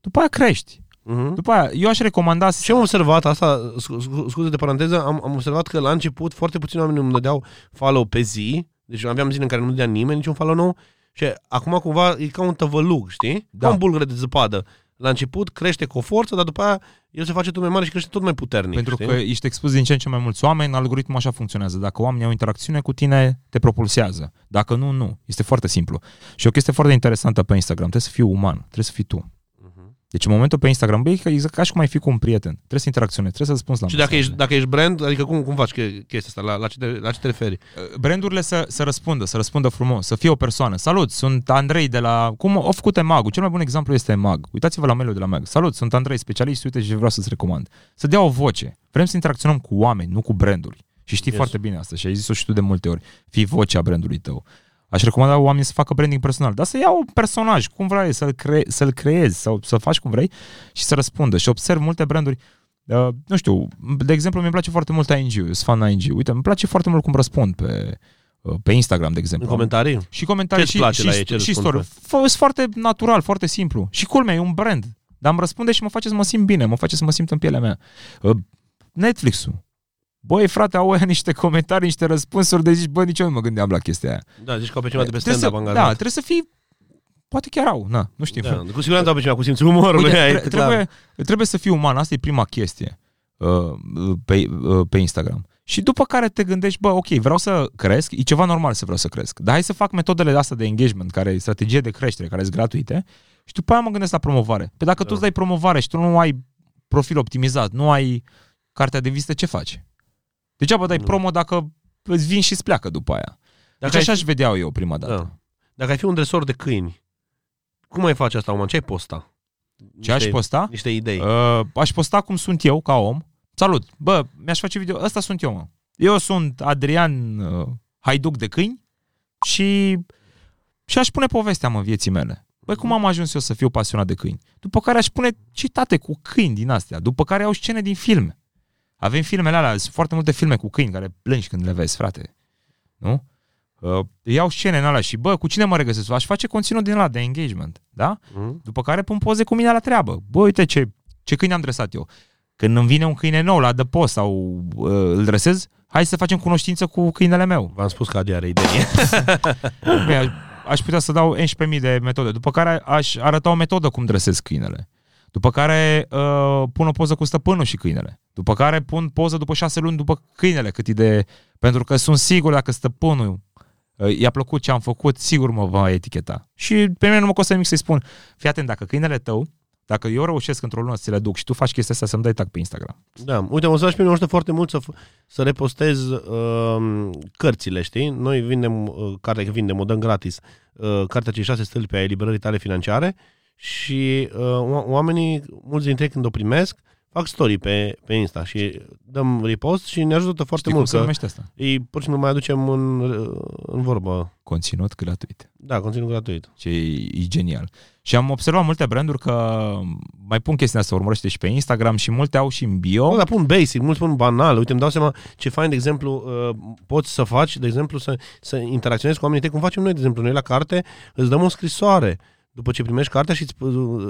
Speaker 2: După aia crești.
Speaker 1: Mhm.
Speaker 2: După aia, eu aș recomanda să...
Speaker 1: Și am observat asta, scu- scu- scuze de paranteză, am, am observat că la început foarte puțini oameni îmi dădeau follow pe zi, deci aveam zile în care nu dădea nimeni niciun follow nou și acum cumva e ca un tăvălug, știi?
Speaker 2: Da.
Speaker 1: Ca un bulgăre de zăpadă. La început crește cu o forță, dar după aia el se face tot mai mare și crește tot mai puternic.
Speaker 2: Pentru
Speaker 1: știi?
Speaker 2: că ești expus din ce în ce mai mulți oameni, algoritmul așa funcționează. Dacă oamenii au interacțiune cu tine, te propulsează. Dacă nu, nu. Este foarte simplu. Și o chestie foarte interesantă pe Instagram, trebuie să fii uman, trebuie să fii tu.
Speaker 1: Mhm.
Speaker 2: Deci în momentul pe Instagram, băi, că exact ca și cum ai fi cu un prieten. Trebuie să interacționezi, trebuie să răspunzi la
Speaker 1: Și dacă
Speaker 2: mesaje.
Speaker 1: ești, dacă ești brand, adică cum, cum faci che- chestia asta? La, la, ce te, la ce te referi?
Speaker 2: brandurile să, să răspundă, să răspundă frumos, să fie o persoană. Salut, sunt Andrei de la... Cum a făcut Emag? Cel mai bun exemplu este Emag. Uitați-vă la mail de la Emag. Salut, sunt Andrei, specialist, uite și vreau să-ți recomand. Să dea o voce. Vrem să interacționăm cu oameni, nu cu branduri. Și știi
Speaker 1: Yes.
Speaker 2: foarte bine asta și ai zis-o și tu de multe ori. Fii vocea brandului tău. Aș recomanda oamenii să facă branding personal, dar să ia un personaj, cum vrei, să-l, cre- să-l creezi sau să faci cum vrei și să răspundă. Și observ multe branduri Uh, nu știu, de exemplu, mi-e place foarte mult ING, eu sunt fan ING. Uite, îmi place foarte mult cum răspund pe, uh, pe Instagram, de
Speaker 1: În
Speaker 2: exemplu.
Speaker 1: comentarii?
Speaker 2: Și comentarii
Speaker 1: Ce-ți
Speaker 2: și,
Speaker 1: place
Speaker 2: și,
Speaker 1: la ei? Ce
Speaker 2: și
Speaker 1: răspund
Speaker 2: story.
Speaker 1: pe-
Speaker 2: F- Sunt foarte natural, foarte simplu. Și culmea, e un brand. Dar îmi răspunde și mă face să mă simt bine, mă face să mă simt în pielea mea. Uh, Netflix-ul. Băi, frate, au aia niște comentarii, niște răspunsuri, de zici, bă, nici eu nu mă gândeam la chestia aia.
Speaker 1: Da, zici că au pe cineva de pe
Speaker 2: Trebuie
Speaker 1: stand-up
Speaker 2: să,
Speaker 1: angajat.
Speaker 2: da, trebuie să fii, poate chiar au, na, nu știu.
Speaker 1: da, cu siguranță au pe cineva cu simțul umorului.
Speaker 2: Uite,
Speaker 1: aia e
Speaker 2: tre-
Speaker 1: clar.
Speaker 2: trebuie, trebuie să fii uman, asta e prima chestie uh, pe, uh, pe Instagram. Și după care te gândești, bă, ok, vreau să cresc, e ceva normal să vreau să cresc, dar hai să fac metodele astea de engagement, care e strategie de creștere, care sunt gratuite, și după aia mă gândesc la promovare. Pe dacă tu
Speaker 1: Da.
Speaker 2: îți dai promovare și tu nu ai profil optimizat, nu ai cartea de vizită, ce faci? Degeaba dai
Speaker 1: Nu.
Speaker 2: promo dacă îți vin și îți pleacă după aia. Deci
Speaker 1: Dacă ai
Speaker 2: așa aș vedea eu prima dată.
Speaker 1: Da. Dacă ai fi un dresor de câini, cum ai face asta, Oman? Ce ai posta?
Speaker 2: Ce aș
Speaker 1: Niște-
Speaker 2: posta?
Speaker 1: Niște idei.
Speaker 2: Uh, aș posta cum sunt eu, ca om. Salut! Bă, mi-aș face video. Ăsta sunt eu, mă. Eu sunt Adrian uh, Haiduc de câini și, și aș pune povestea, mă, vieții mele. Băi, cum am ajuns eu să fiu pasionat de câini? După care aș pune citate cu câini din astea. După care au scene din filme. Avem filmele alea, sunt foarte multe filme cu câini care plângi când le vezi, frate. Nu? Uh, iau scene în alea și, bă, cu cine mă regăsesc? Aș face conținut din ăla de engagement, da?
Speaker 1: Mhm.
Speaker 2: După care pun poze cu mine la treabă. Bă, uite ce, ce câine am dresat eu. Când îmi vine un câine nou la adăpost sau uh, îl dresez, hai să facem cunoștință cu câinele meu.
Speaker 1: V-am spus că Adi are idei. (laughs)
Speaker 2: Bine, aș, aș putea să dau 11.000 de metode. După care aș arăta o metodă cum dresez câinele. După care uh, pun o poză cu stăpânul și câinele. După care pun poză după șase luni după câinele, cât e de... Pentru că sunt sigur dacă stăpânul uh, i-a plăcut ce am făcut, sigur mă va eticheta. Și pe mine nu mă costă nimic să-i spun, fii atent, dacă câinele tău, dacă eu reușesc într-o lună să ți le duc și tu faci chestia asta să-mi dai tag pe Instagram.
Speaker 1: Da, uite, mă să și pe mine mă ajută foarte mult să, f- să repostez uh, cărțile, știi? Noi vindem, uh, cartea că vindem, o dăm gratis, uh, cartea cei șase stâlpi a eliberării tale financiare și uh, o- oamenii, mulți dintre ei când o primesc, fac story pe, pe Insta și dăm repost și ne ajută foarte
Speaker 2: Știi cum
Speaker 1: mult.
Speaker 2: se
Speaker 1: Că
Speaker 2: numește asta?
Speaker 1: ei pur și simplu mai aducem în, în vorbă.
Speaker 2: Conținut gratuit.
Speaker 1: Da, conținut gratuit.
Speaker 2: Ce e, e genial. Și am observat multe branduri că mai pun chestia asta, urmărește și pe Instagram și multe au și în bio.
Speaker 1: Nu, dar pun basic, mulți pun banal. Uite, îmi dau seama ce fain, de exemplu, uh, poți să faci, de exemplu, să, să interacționezi cu oamenii tăi, cum facem noi, de exemplu, noi la carte îți dăm o scrisoare după ce primești cartea și îți,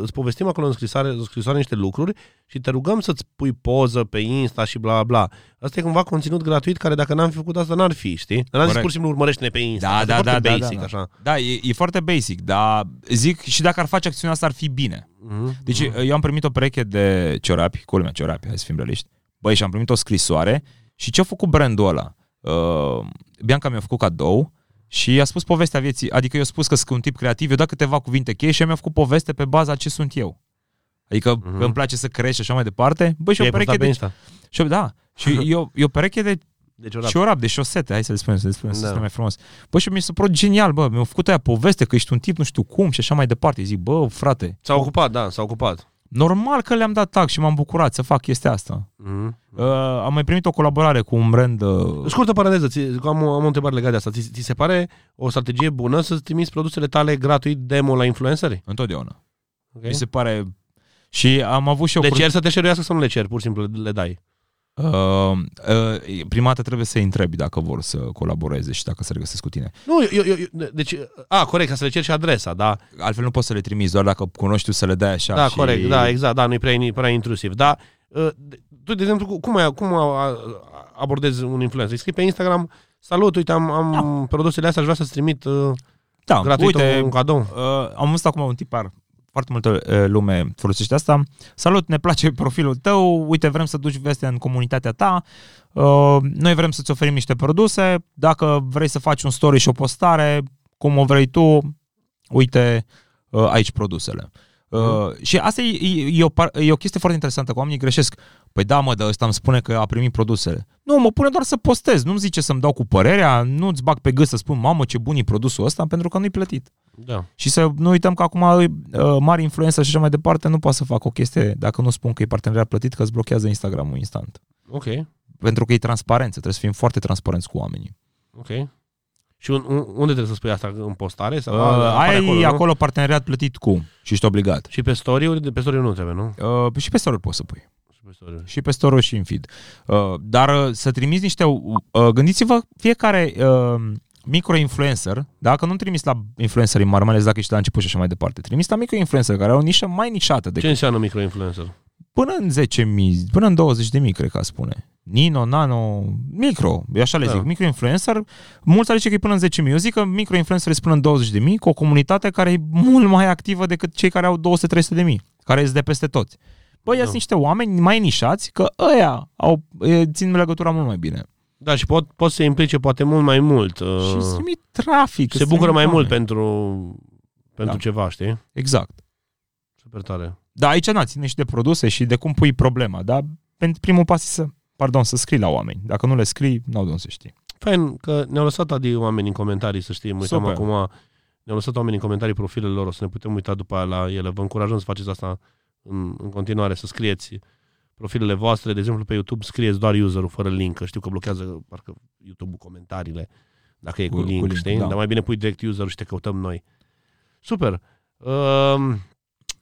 Speaker 1: îți povestim acolo în scrisoare, în scrisoare niște lucruri și te rugăm să-ți pui poză pe Insta și bla bla. Asta e cumva conținut gratuit care dacă n-am fi făcut asta n-ar fi, știi? Dar n-am zis
Speaker 2: Corect.
Speaker 1: pur și simplu urmărește-ne pe Insta.
Speaker 2: Da,
Speaker 1: Asta e
Speaker 2: da,
Speaker 1: foarte
Speaker 2: da, da,
Speaker 1: basic,
Speaker 2: da, da.
Speaker 1: așa.
Speaker 2: Da, e, e foarte basic, dar zic și dacă ar face acțiunea asta ar fi bine.
Speaker 1: Mhm.
Speaker 2: Deci eu am primit o pereche de ciorapi, culmea ciorapi, hai să fim realiști. Băi, și am primit o scrisoare și ce a făcut brandul ăla? Uh, Bianca mi-a făcut cadou și a spus povestea vieții, adică eu spus că sunt un tip creativ, eu dat câteva cuvinte cheie și ea mi-a făcut poveste pe baza ce sunt eu. Adică
Speaker 1: Mhm.
Speaker 2: că îmi place să crești și așa mai departe. Băi, și o
Speaker 1: I-ai
Speaker 2: pereche
Speaker 1: postat pe
Speaker 2: de...
Speaker 1: Insta.
Speaker 2: Și, da, și (laughs) eu, eu pereche de
Speaker 1: Deci, ora.
Speaker 2: ciorap, de șosete, hai să le spunem, să le spunem, să
Speaker 1: Da.
Speaker 2: sună mai frumos. Bă, și mi s-a părut genial, bă, mi-a făcut aia poveste că ești un tip nu știu cum și așa mai departe. Zic, bă, frate,
Speaker 1: S-a ocupat, da, s-a ocupat.
Speaker 2: Normal că le-am dat tag și m-am bucurat să fac chestia asta.
Speaker 1: Mhm.
Speaker 2: Uh, am mai primit o colaborare cu un brand uh,
Speaker 1: Scurtă paranteză, ți- că am, o- am o întrebare legată de asta. Ți, ți se pare o strategie bună să-ți trimiți produsele tale gratuit demo la influenceri?
Speaker 2: întotdeauna.
Speaker 1: Okay.
Speaker 2: Mi se pare... Și am avut și o...
Speaker 1: Le
Speaker 2: cur-
Speaker 1: cer să te șeruiască sau nu le cer? Pur și simplu le dai.
Speaker 2: Uh, uh, prima dată trebuie să-i întrebi dacă vor să colaboreze și dacă se regăsesc cu tine.
Speaker 1: Nu, eu, eu, eu deci, a, corect, ca să le cer și adresa, da.
Speaker 2: Altfel nu poți să le trimiți, doar dacă cunoști tu să le dai așa
Speaker 1: Da,
Speaker 2: și...
Speaker 1: corect, da, exact, da, nu e prea, prea intrusiv. Da, uh, tu, de exemplu, cum, ai, cum abordezi un influencer? Îi scrii pe Instagram, salut, uite, am, am da. produsele astea, aș vrea să-ți trimit uh,
Speaker 2: da,
Speaker 1: gratuit
Speaker 2: uite,
Speaker 1: un cadou.
Speaker 2: Uh, am văzut acum un tipar foarte multă uh, lume folosește asta. Salut, ne place (laughs) profilul tău, uite, vrem să duci vestea în comunitatea ta, uh, noi vrem să-ți oferim niște produse, dacă vrei să faci un story și o postare, cum o vrei tu, uite uh, aici produsele. Uh, mm. Și asta e, e, o, e o chestie foarte interesantă, că oamenii greșesc. Păi da, mă, dar ăsta îmi spune că a primit produsele. Nu, mă pune doar să postez, nu-mi zice să-mi dau cu părerea, nu-ți bag pe gât să spun, mamă, ce bun e produsul ăsta, pentru că nu-i plătit.
Speaker 1: Da.
Speaker 2: Și să nu uităm că acum uh, mari influență și așa mai departe nu poate să facă o chestie dacă nu spun că e parteneriat plătit, că îți blochează Instagram-ul instant.
Speaker 1: Ok.
Speaker 2: Pentru că e transparență, trebuie să fim foarte transparenți cu oamenii.
Speaker 1: Ok. Și un, un, unde trebuie să spui asta? În postare? Sau
Speaker 2: uh, ai acolo, acolo parteneriat plătit cu și ești obligat.
Speaker 1: Și pe story Pe story nu trebuie, nu?
Speaker 2: Uh, și pe story poți să pui.
Speaker 1: Și pe story.
Speaker 2: Și pe story și în feed. Uh, dar uh, să trimiți niște... Uh, gândiți-vă fiecare uh, micro-influencer, dacă nu trimis la influencerii mari, mai ales dacă ești la început și așa mai departe, trimis la micro-influencer care au o nișă mai nișată. Decât...
Speaker 1: Ce înseamnă micro-influencer?
Speaker 2: Până în 10.000, până în 20.000, cred că spune. Nino, nano, micro, eu așa le da. zic, micro-influencer, mulți ar zice că e până în 10.000, eu zic că micro-influencer este până în 20.000, cu o comunitate care e mult mai activă decât cei care au 200-300.000, care sunt de peste toți. Băi, da. sunt niște oameni mai nișați, că ăia au, țin legătura mult mai bine.
Speaker 1: Da, și pot, pot să implice poate mult mai mult.
Speaker 2: Și uh, trimit trafic.
Speaker 1: Se bucură mai mult pentru, pentru da. ceva, știi?
Speaker 2: Exact.
Speaker 1: Super tare.
Speaker 2: Da, aici na, ține și de produse și de cum pui problema, dar pentru primul pas să, pardon, să scrii la oameni. Dacă nu le scrii, n-au de unde să știi.
Speaker 1: Fain, că ne-au lăsat adi oameni în comentarii, să știi, uităm acum, ne-au lăsat oameni în comentarii profilele lor, o să ne putem uita după aia la ele. Vă încurajăm să faceți asta în, în continuare, să scrieți profilele voastre, de exemplu pe YouTube scrieți doar userul fără link, că știu că blochează parcă YouTube-ul comentariile dacă e cu, cu link, cu link știi? Da. Dar mai bine pui direct userul și te căutăm noi. Super. Uh,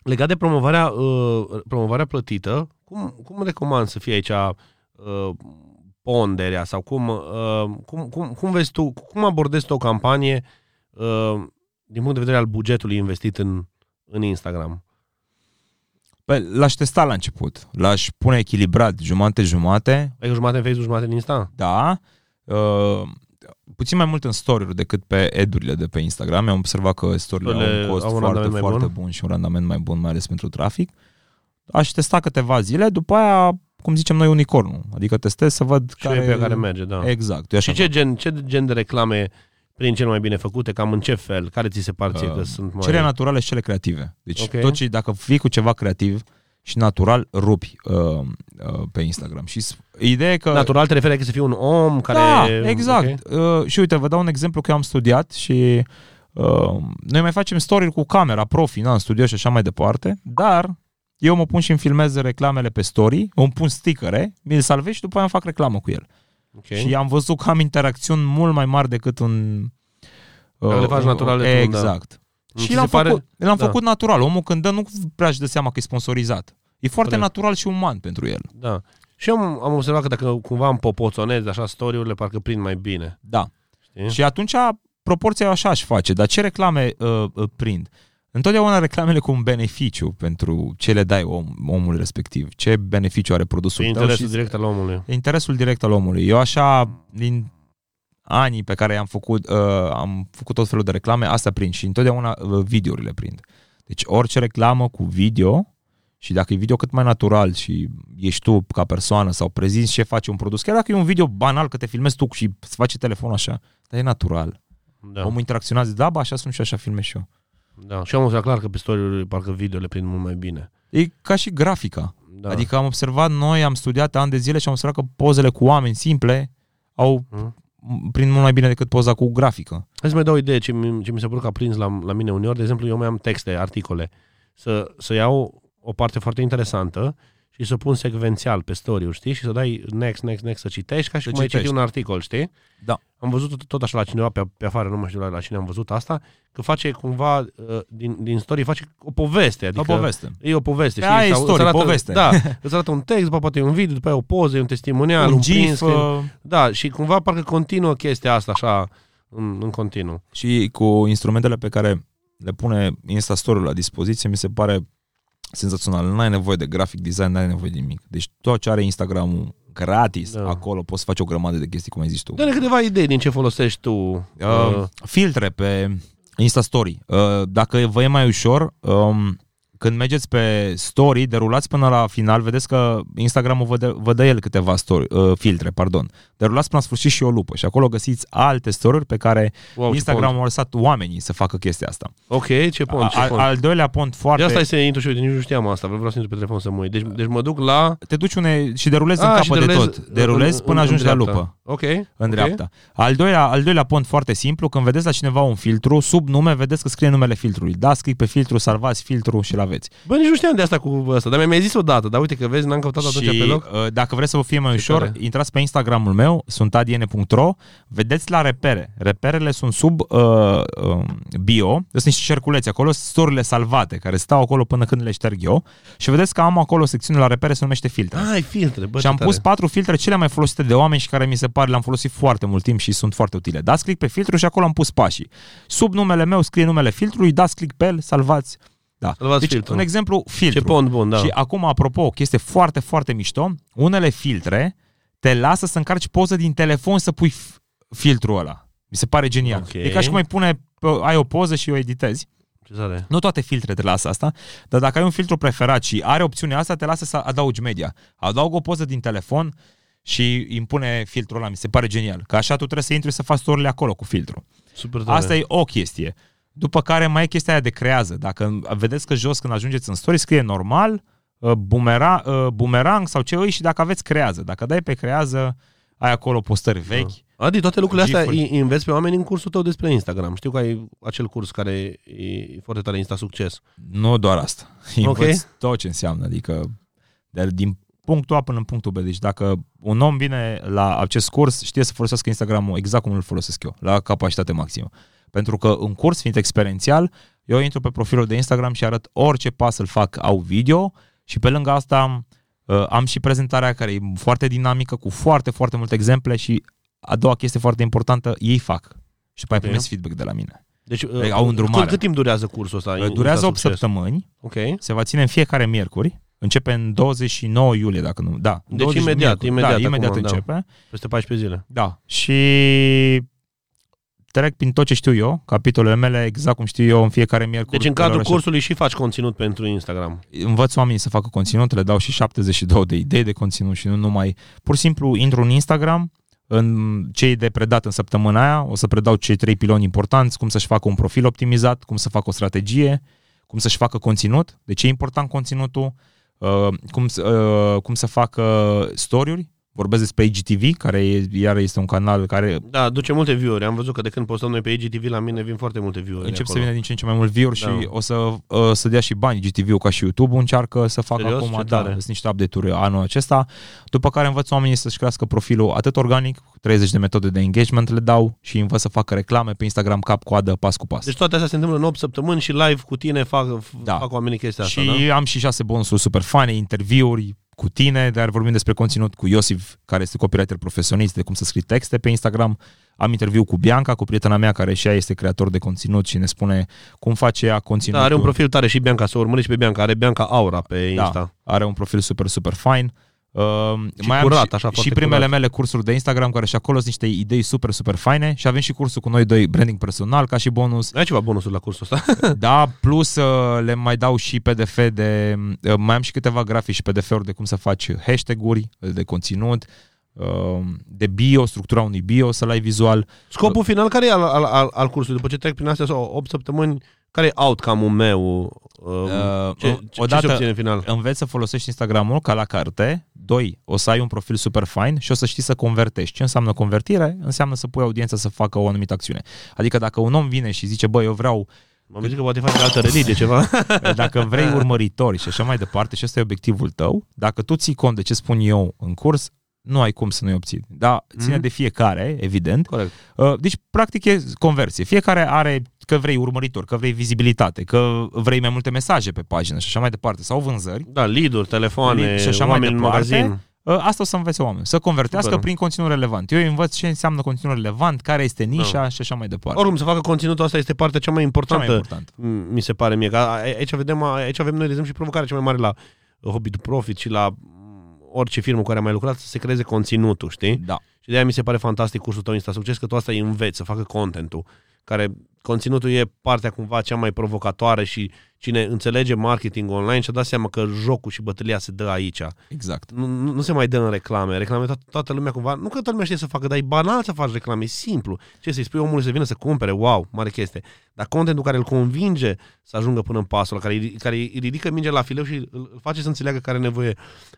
Speaker 1: legat de promovarea, uh, promovarea plătită, cum, cum recomand să fie aici uh, ponderea sau cum, uh, cum, cum, cum vezi tu, cum abordezi tu o campanie uh, din punct de vedere al bugetului investit în, în Instagram?
Speaker 2: Păi, l-aș testa la început. L-aș pune echilibrat, jumate-jumate.
Speaker 1: Adică jumate în Facebook, jumate în Insta?
Speaker 2: Da. Uh, puțin mai mult în story decât pe edurile de pe Instagram. Am observat că story-urile au un cost au un foarte, foarte bun. bun și un randament mai bun, mai ales pentru trafic. Aș testa câteva zile, după aia, cum zicem noi, unicornul. Adică testez să văd
Speaker 1: și care... pe care merge, da.
Speaker 2: Exact.
Speaker 1: și ce gen, ce gen de reclame prin cele mai bine făcute, cam în ce fel? Care ți se pare uh, că sunt mai...
Speaker 2: Cele naturale și cele creative. Deci okay. tot ce, dacă fii cu ceva creativ și natural, rupi uh, uh, pe Instagram. Și ideea e că...
Speaker 1: Natural te referi că să fii un om care...
Speaker 2: Da, exact. Okay. Uh, și uite, vă dau un exemplu că eu am studiat și uh, noi mai facem story cu camera, profi, na, în studio și așa mai departe, dar eu mă pun și îmi filmez reclamele pe story, îmi pun stickere, mi-l salvez și după aia îmi fac reclamă cu el. Okay. Și am văzut că am interacțiuni mult mai mari decât un...
Speaker 1: Uh, le faci natural.
Speaker 2: Exact. Da. Și l-am, pare... făcut, l-am da. făcut natural. Omul când dă nu prea își dă seama că e sponsorizat. E foarte Corect. natural și uman pentru el.
Speaker 1: Da. Și am, am observat că dacă cumva îmi popoțonez așa story-urile, parcă prind mai bine.
Speaker 2: Da. Știi? Și atunci proporția așa aș face. Dar ce reclame uh, uh, prind? Întotdeauna reclamele cu un beneficiu pentru ce le dai om, omul respectiv. Ce beneficiu are produsul
Speaker 1: tău. Interesul și direct al omului.
Speaker 2: Interesul direct al omului. Eu așa, din anii pe care am făcut, uh, am făcut tot felul de reclame, asta prind și întotdeauna uh, videourile prind. Deci orice reclamă cu video și dacă e video cât mai natural și ești tu ca persoană sau prezinți ce face un produs, chiar dacă e un video banal că te filmezi tu și îți face telefonul așa, dar e natural. Da. Omul interacționează, da, bă, așa sunt și așa filmez și eu.
Speaker 1: Da, și am observat clar că pe story parcă video le prind mult mai bine.
Speaker 2: E ca și grafica. Da. Adică am observat, noi am studiat ani de zile și am observat că pozele cu oameni simple au hmm. prind mult mai bine decât poza cu grafică.
Speaker 1: Hai să mai dau o idee ce mi, ce mi se pare că a prins la, la mine uneori. De exemplu, eu mai am texte, articole. Să, să iau o parte foarte interesantă și și să o pun secvențial pe story știi? Și să dai next, next, next, să citești ca și
Speaker 2: Să
Speaker 1: cum ai
Speaker 2: citești.
Speaker 1: citi un articol, știi?
Speaker 2: Da.
Speaker 1: Am văzut tot, tot așa la cineva pe, pe afară, nu mai știu la, la cine am văzut asta, că face cumva, uh, din, din story, face o poveste. Adică
Speaker 2: o poveste.
Speaker 1: E o poveste.
Speaker 2: Aia
Speaker 1: știi?
Speaker 2: e
Speaker 1: Sau
Speaker 2: story,
Speaker 1: îți arată,
Speaker 2: poveste.
Speaker 1: Da, (laughs) îți arată un text, după poate un video, după aia o poză, e un testimonial, un,
Speaker 2: un
Speaker 1: print
Speaker 2: GIF
Speaker 1: screen.
Speaker 2: uh,
Speaker 1: Da, și cumva parcă continuă chestia asta așa în, în continuu.
Speaker 2: și cu instrumentele pe care le pune Instastory la dispoziție, mi se pare senzațional. Nu ai nevoie de graphic design, nu ai nevoie de nimic. Deci tot ce are Instagramul gratis
Speaker 1: Da.
Speaker 2: acolo, poți să faci o grămadă de chestii, cum ai zis tu.
Speaker 1: Dă-ne câteva idei din ce folosești tu.
Speaker 2: Uh,
Speaker 1: Uh,
Speaker 2: filtre pe Insta Story. Uh, dacă vă e mai ușor, um, când mergeți pe story, derulați până la final, vedeți că Instagramul vă dă, vă dă el câteva story, uh, filtre, pardon. Derulați până la sfârșit și o lupă și acolo găsiți alte story pe care
Speaker 1: wow, ce
Speaker 2: Instagram
Speaker 1: pont.
Speaker 2: a lăsat oamenii să facă chestia asta.
Speaker 1: Ok, ce pont, ce
Speaker 2: al,
Speaker 1: pont.
Speaker 2: al doilea pont
Speaker 1: De
Speaker 2: foarte...
Speaker 1: asta este să intru și uite, nici nu știam asta, vreau să intru pe telefon să mă uit. Deci, deci mă duc la...
Speaker 2: Te duci une, și derulezi în
Speaker 1: Ah, și
Speaker 2: capăt de
Speaker 1: derulez
Speaker 2: tot. Derulezi
Speaker 1: în-
Speaker 2: până
Speaker 1: în-
Speaker 2: ajungi
Speaker 1: în
Speaker 2: la
Speaker 1: dreapta.
Speaker 2: lupă.
Speaker 1: Ok.
Speaker 2: În
Speaker 1: ok.
Speaker 2: dreapta. Al doilea, al doilea pont foarte simplu, când vedeți la cineva un filtru, sub nume vedeți că scrie numele filtrului. Dați click pe filtru, salvați filtru și-l aveți.
Speaker 1: Bă, nici nu știam de asta cu asta, dar mi-ai zis odată, dar uite că vezi, n-am căutat atunci
Speaker 2: și
Speaker 1: pe loc.
Speaker 2: uh, dacă vreți să vă fie mai
Speaker 1: Ce
Speaker 2: ușor,
Speaker 1: tare.
Speaker 2: intrați pe Instagramul meu, sunt adiene.ro, vedeți la repere. Reperele sunt sub uh, uh, bio, sunt niște cerculeți acolo, sunt storile salvate, care stau acolo până când le șterg eu și vedeți că am acolo o secțiune la repere, se numește filtre.
Speaker 1: Ai filtre, bă,
Speaker 2: și
Speaker 1: ce
Speaker 2: am
Speaker 1: tare.
Speaker 2: pus patru filtre cele mai folosite de oameni și care mi se pare le-am folosit foarte mult timp și sunt foarte utile. Dați click pe filtru și acolo am pus pașii. Sub numele meu scrie numele filtrului, dați click pe el, salvați. Da.
Speaker 1: Salvați
Speaker 2: deci,
Speaker 1: filtrul.
Speaker 2: un exemplu, filtru.
Speaker 1: Ce pont bun, da.
Speaker 2: Și acum, apropo, o chestie foarte, foarte mișto, unele filtre te lasă să încarci poză din telefon să pui f- filtrul ăla. Mi se pare genial.
Speaker 1: Ok.
Speaker 2: E ca și cum ai pune, ai o poză și o editezi.
Speaker 1: Ce tare.
Speaker 2: Nu toate filtre te lasă asta, dar dacă ai un filtru preferat și are opțiunea asta, te lasă să adaugi media. Adaug o poză din telefon și impune filtrul ăla. Mi se pare genial. Că așa tu trebuie să intri să faci storile acolo cu filtru.
Speaker 1: Super tare.
Speaker 2: Asta e o chestie. După care mai e chestia aia de creează. Dacă vedeți că jos când ajungeți în story scrie normal, uh, boomera, uh, boomerang sau ce îi și dacă aveți creează. Dacă dai pe creează, ai acolo postări vechi.
Speaker 1: Adi, toate lucrurile astea
Speaker 2: Gifuri.
Speaker 1: îi înveți pe oameni în cursul tău despre Instagram. Știu că ai acel curs care e foarte tare Insta Succes.
Speaker 2: Nu doar asta.
Speaker 1: Ok.
Speaker 2: Învăț tot ce înseamnă. Adică de, din punctul A până în punctul B. Deci dacă un om vine la acest curs, știe să folosească Instagram-ul exact cum îl folosesc eu, la capacitate maximă. Pentru că în curs, fiind experiențial, eu intru pe profilul de Instagram și arăt orice pas să-l fac au video și pe lângă asta uh, am și prezentarea care e foarte dinamică, cu foarte, foarte multe exemple și a doua chestie foarte importantă, ei fac. Și după aia
Speaker 1: Ok.
Speaker 2: primesc feedback de la mine.
Speaker 1: Deci,
Speaker 2: Adică au îndrumare.
Speaker 1: Cât, cât timp durează cursul ăsta? Insta
Speaker 2: Durează 8
Speaker 1: Succes?
Speaker 2: săptămâni,
Speaker 1: Ok.
Speaker 2: se va ține în fiecare miercuri. Începe în 29 iulie, dacă nu. Da.
Speaker 1: Deci
Speaker 2: 20
Speaker 1: imediat,
Speaker 2: miercuri.
Speaker 1: imediat
Speaker 2: Da, imediat
Speaker 1: acum, da.
Speaker 2: începe.
Speaker 1: Peste 14 zile.
Speaker 2: Da. Și trec prin tot ce știu eu, capitolele mele, exact cum știu eu în fiecare miercuri.
Speaker 1: Deci în
Speaker 2: pe la
Speaker 1: cadrul
Speaker 2: ora
Speaker 1: cursului și faci conținut pentru Instagram.
Speaker 2: învăț oamenii să facă conținut, le dau și 72 de idei de conținut și nu numai. Pur și simplu intru în Instagram, în cei de predat în săptămâna aia, o să predau cei trei piloni importanți, cum să-și facă un profil optimizat, cum să facă o strategie, cum să-și facă conținut, de ce e important conținutul, uh, cum, să- uh, cum să facă story-uri, vorbesc despre IGTV, care e, iar este un canal care
Speaker 1: Da, duce multe view-uri. Am văzut că de când postăm noi pe IGTV la mine vin foarte multe view-uri
Speaker 2: încep să
Speaker 1: acolo.
Speaker 2: vină din ce în ce mai mult view-uri
Speaker 1: Da.
Speaker 2: și o să, uh, să dea și bani IGTV-ul ca și YouTube-ul încearcă să facă
Speaker 1: Serios?
Speaker 2: acum,
Speaker 1: Ce
Speaker 2: da,
Speaker 1: tare.
Speaker 2: sunt niște update-uri anul acesta, după care învăț oamenii să-și crească profilul atât organic, 30 de metode de engagement le dau și învăț să facă reclame pe Instagram cap coadă, pas cu pas.
Speaker 1: Deci toate astea se întâmplă în 8 săptămâni și live cu tine fac,
Speaker 2: Da.
Speaker 1: fac oamenii chestia
Speaker 2: și
Speaker 1: asta, da?
Speaker 2: am și șase bonusuri super fane, interviuri cu tine, dar vorbim despre conținut cu Iosif, care este copywriter profesionist, de cum să scrii texte pe Instagram. Am interviu cu Bianca, cu prietena mea, care și ea este creator de conținut și ne spune cum face ea conținut.
Speaker 1: Da, are un profil tare și Bianca, să o urmărești pe Bianca, are Bianca Aura pe Insta.
Speaker 2: Da, are un profil super, super fain. Uh,
Speaker 1: Și
Speaker 2: mai
Speaker 1: curat,
Speaker 2: am și,
Speaker 1: așa,
Speaker 2: și
Speaker 1: foarte
Speaker 2: primele
Speaker 1: curat.
Speaker 2: mele cursuri de Instagram, care și acolo sunt niște idei super, super faine și avem și cursul cu noi doi, branding personal, ca și bonus.
Speaker 1: Ai ceva bonusuri la cursul ăsta? (laughs)
Speaker 2: Da, plus uh, le mai dau și PDF de... Uh, mai am și câteva grafici și PDF-uri de cum să faci hashtag-uri de conținut, uh, de bio, structura unui bio, să-l ai vizual.
Speaker 1: Scopul final care e al, al, al, al cursului? După ce trec prin astea sau 8 săptămâni, care e outcome-ul meu? Uh,
Speaker 2: Uh,
Speaker 1: ce, ce, ce se obține în final?
Speaker 2: înveți să folosești Instagramul ca la carte. Doi, o să ai un profil super fain și o să știi să convertești. Ce înseamnă convertire? Înseamnă să pui audiența să facă o anumită acțiune. Adică dacă un om vine și zice, bă, eu vreau
Speaker 1: M-am gândit că poate face altă religie, ceva. (laughs)
Speaker 2: Dacă vrei urmăritori și așa mai departe, și ăsta e obiectivul tău, dacă tu ții cont de ce spun eu în curs, nu ai cum să nu-i obții. Dar ține
Speaker 1: Mhm.
Speaker 2: de fiecare, evident.
Speaker 1: Corect.
Speaker 2: Uh, Deci, practic, e conversie. Fiecare are că vrei urmăritori, că vrei vizibilitate, că vrei mai multe mesaje pe pagină și așa mai departe, sau vânzări.
Speaker 1: Da, lead-uri, telefoane,
Speaker 2: Lead și așa mai
Speaker 1: oameni în
Speaker 2: departe.
Speaker 1: magazin.
Speaker 2: Uh, Asta o să învețe oameni, să convertească
Speaker 1: Super.
Speaker 2: prin conținut relevant. Eu îi învăț ce înseamnă conținut relevant, care este nișa
Speaker 1: Da.
Speaker 2: și așa mai departe.
Speaker 1: Oricum, să facă conținutul ăsta este partea cea mai
Speaker 2: Cea
Speaker 1: importantă,
Speaker 2: mai important.
Speaker 1: m- mi se pare mie. Că a- aici, vedem, aici avem noi, de exemplu, și provocarea cea mai mare la Hobby to Profit și la m, orice firmă cu care am mai lucrat, să se creeze conținutul, știi?
Speaker 2: Da.
Speaker 1: Și de aia mi se pare fantastic cursul tău Insta Succes, că tu asta îi înveți, să facă contentul, care conținutul e partea cumva cea mai provocatoare și cine înțelege marketing online și-a dat seama că jocul și bătălia se dă aici.
Speaker 2: Exact.
Speaker 1: Nu, nu, nu se mai dă în reclame. Reclame toată, toată lumea cumva, nu că toată lumea știe să facă, dar e banal să faci reclame, e simplu. Ce să-i spui omului să vină să cumpere, wow, mare chestie. Dar contentul care îl convinge să ajungă până în pasul ăla, care, îi- care îi ridică mingea la fileu și îl, îl face să înțeleagă că are nevoie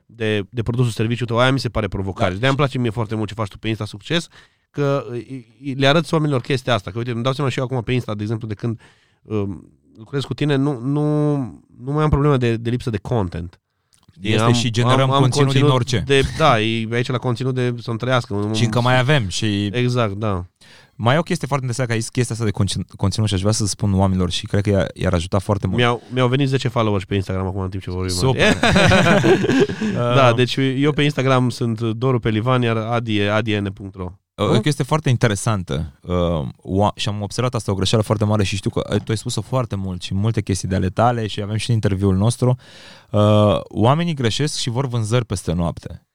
Speaker 1: de, de produsul serviciu tău, aia mi se pare provocare.
Speaker 2: Da.
Speaker 1: Da. De aia îmi place mie foarte mult ce faci tu pe Insta Succes, că îi- îi- le arăți oamenilor chestia asta. Că uite, îmi dau seama și eu acum pe Insta, de exemplu, de când um, lucrez cu tine, nu, nu, nu mai am probleme de, de lipsă de content.
Speaker 2: Este și generăm conținut din orice.
Speaker 1: De, da, e aici la conținut de să-mi trăiască. (laughs)
Speaker 2: Și încă mai avem și
Speaker 1: Exact, da.
Speaker 2: mai e o chestie foarte interesantă, că ai zis chestia asta de conțin- conținut și aș vrea să spun oamenilor și cred că i-ar, i-ar ajuta foarte mult.
Speaker 1: Mi-au, mi-au venit 10 followers pe Instagram acum în timp ce vorbim.
Speaker 2: Super. (laughs) (laughs)
Speaker 1: da,
Speaker 2: Uh,
Speaker 1: deci eu pe Instagram sunt Doru Pelivan, iar Adi e adn.ro.
Speaker 2: O chestie foarte interesantă uh, oa- și am observat asta o greșeală foarte mare și știu că uh, tu ai spus-o foarte mult și multe chestii de ale tale și avem și în interviul nostru. Uh, oamenii greșesc și vor vânzări peste noapte.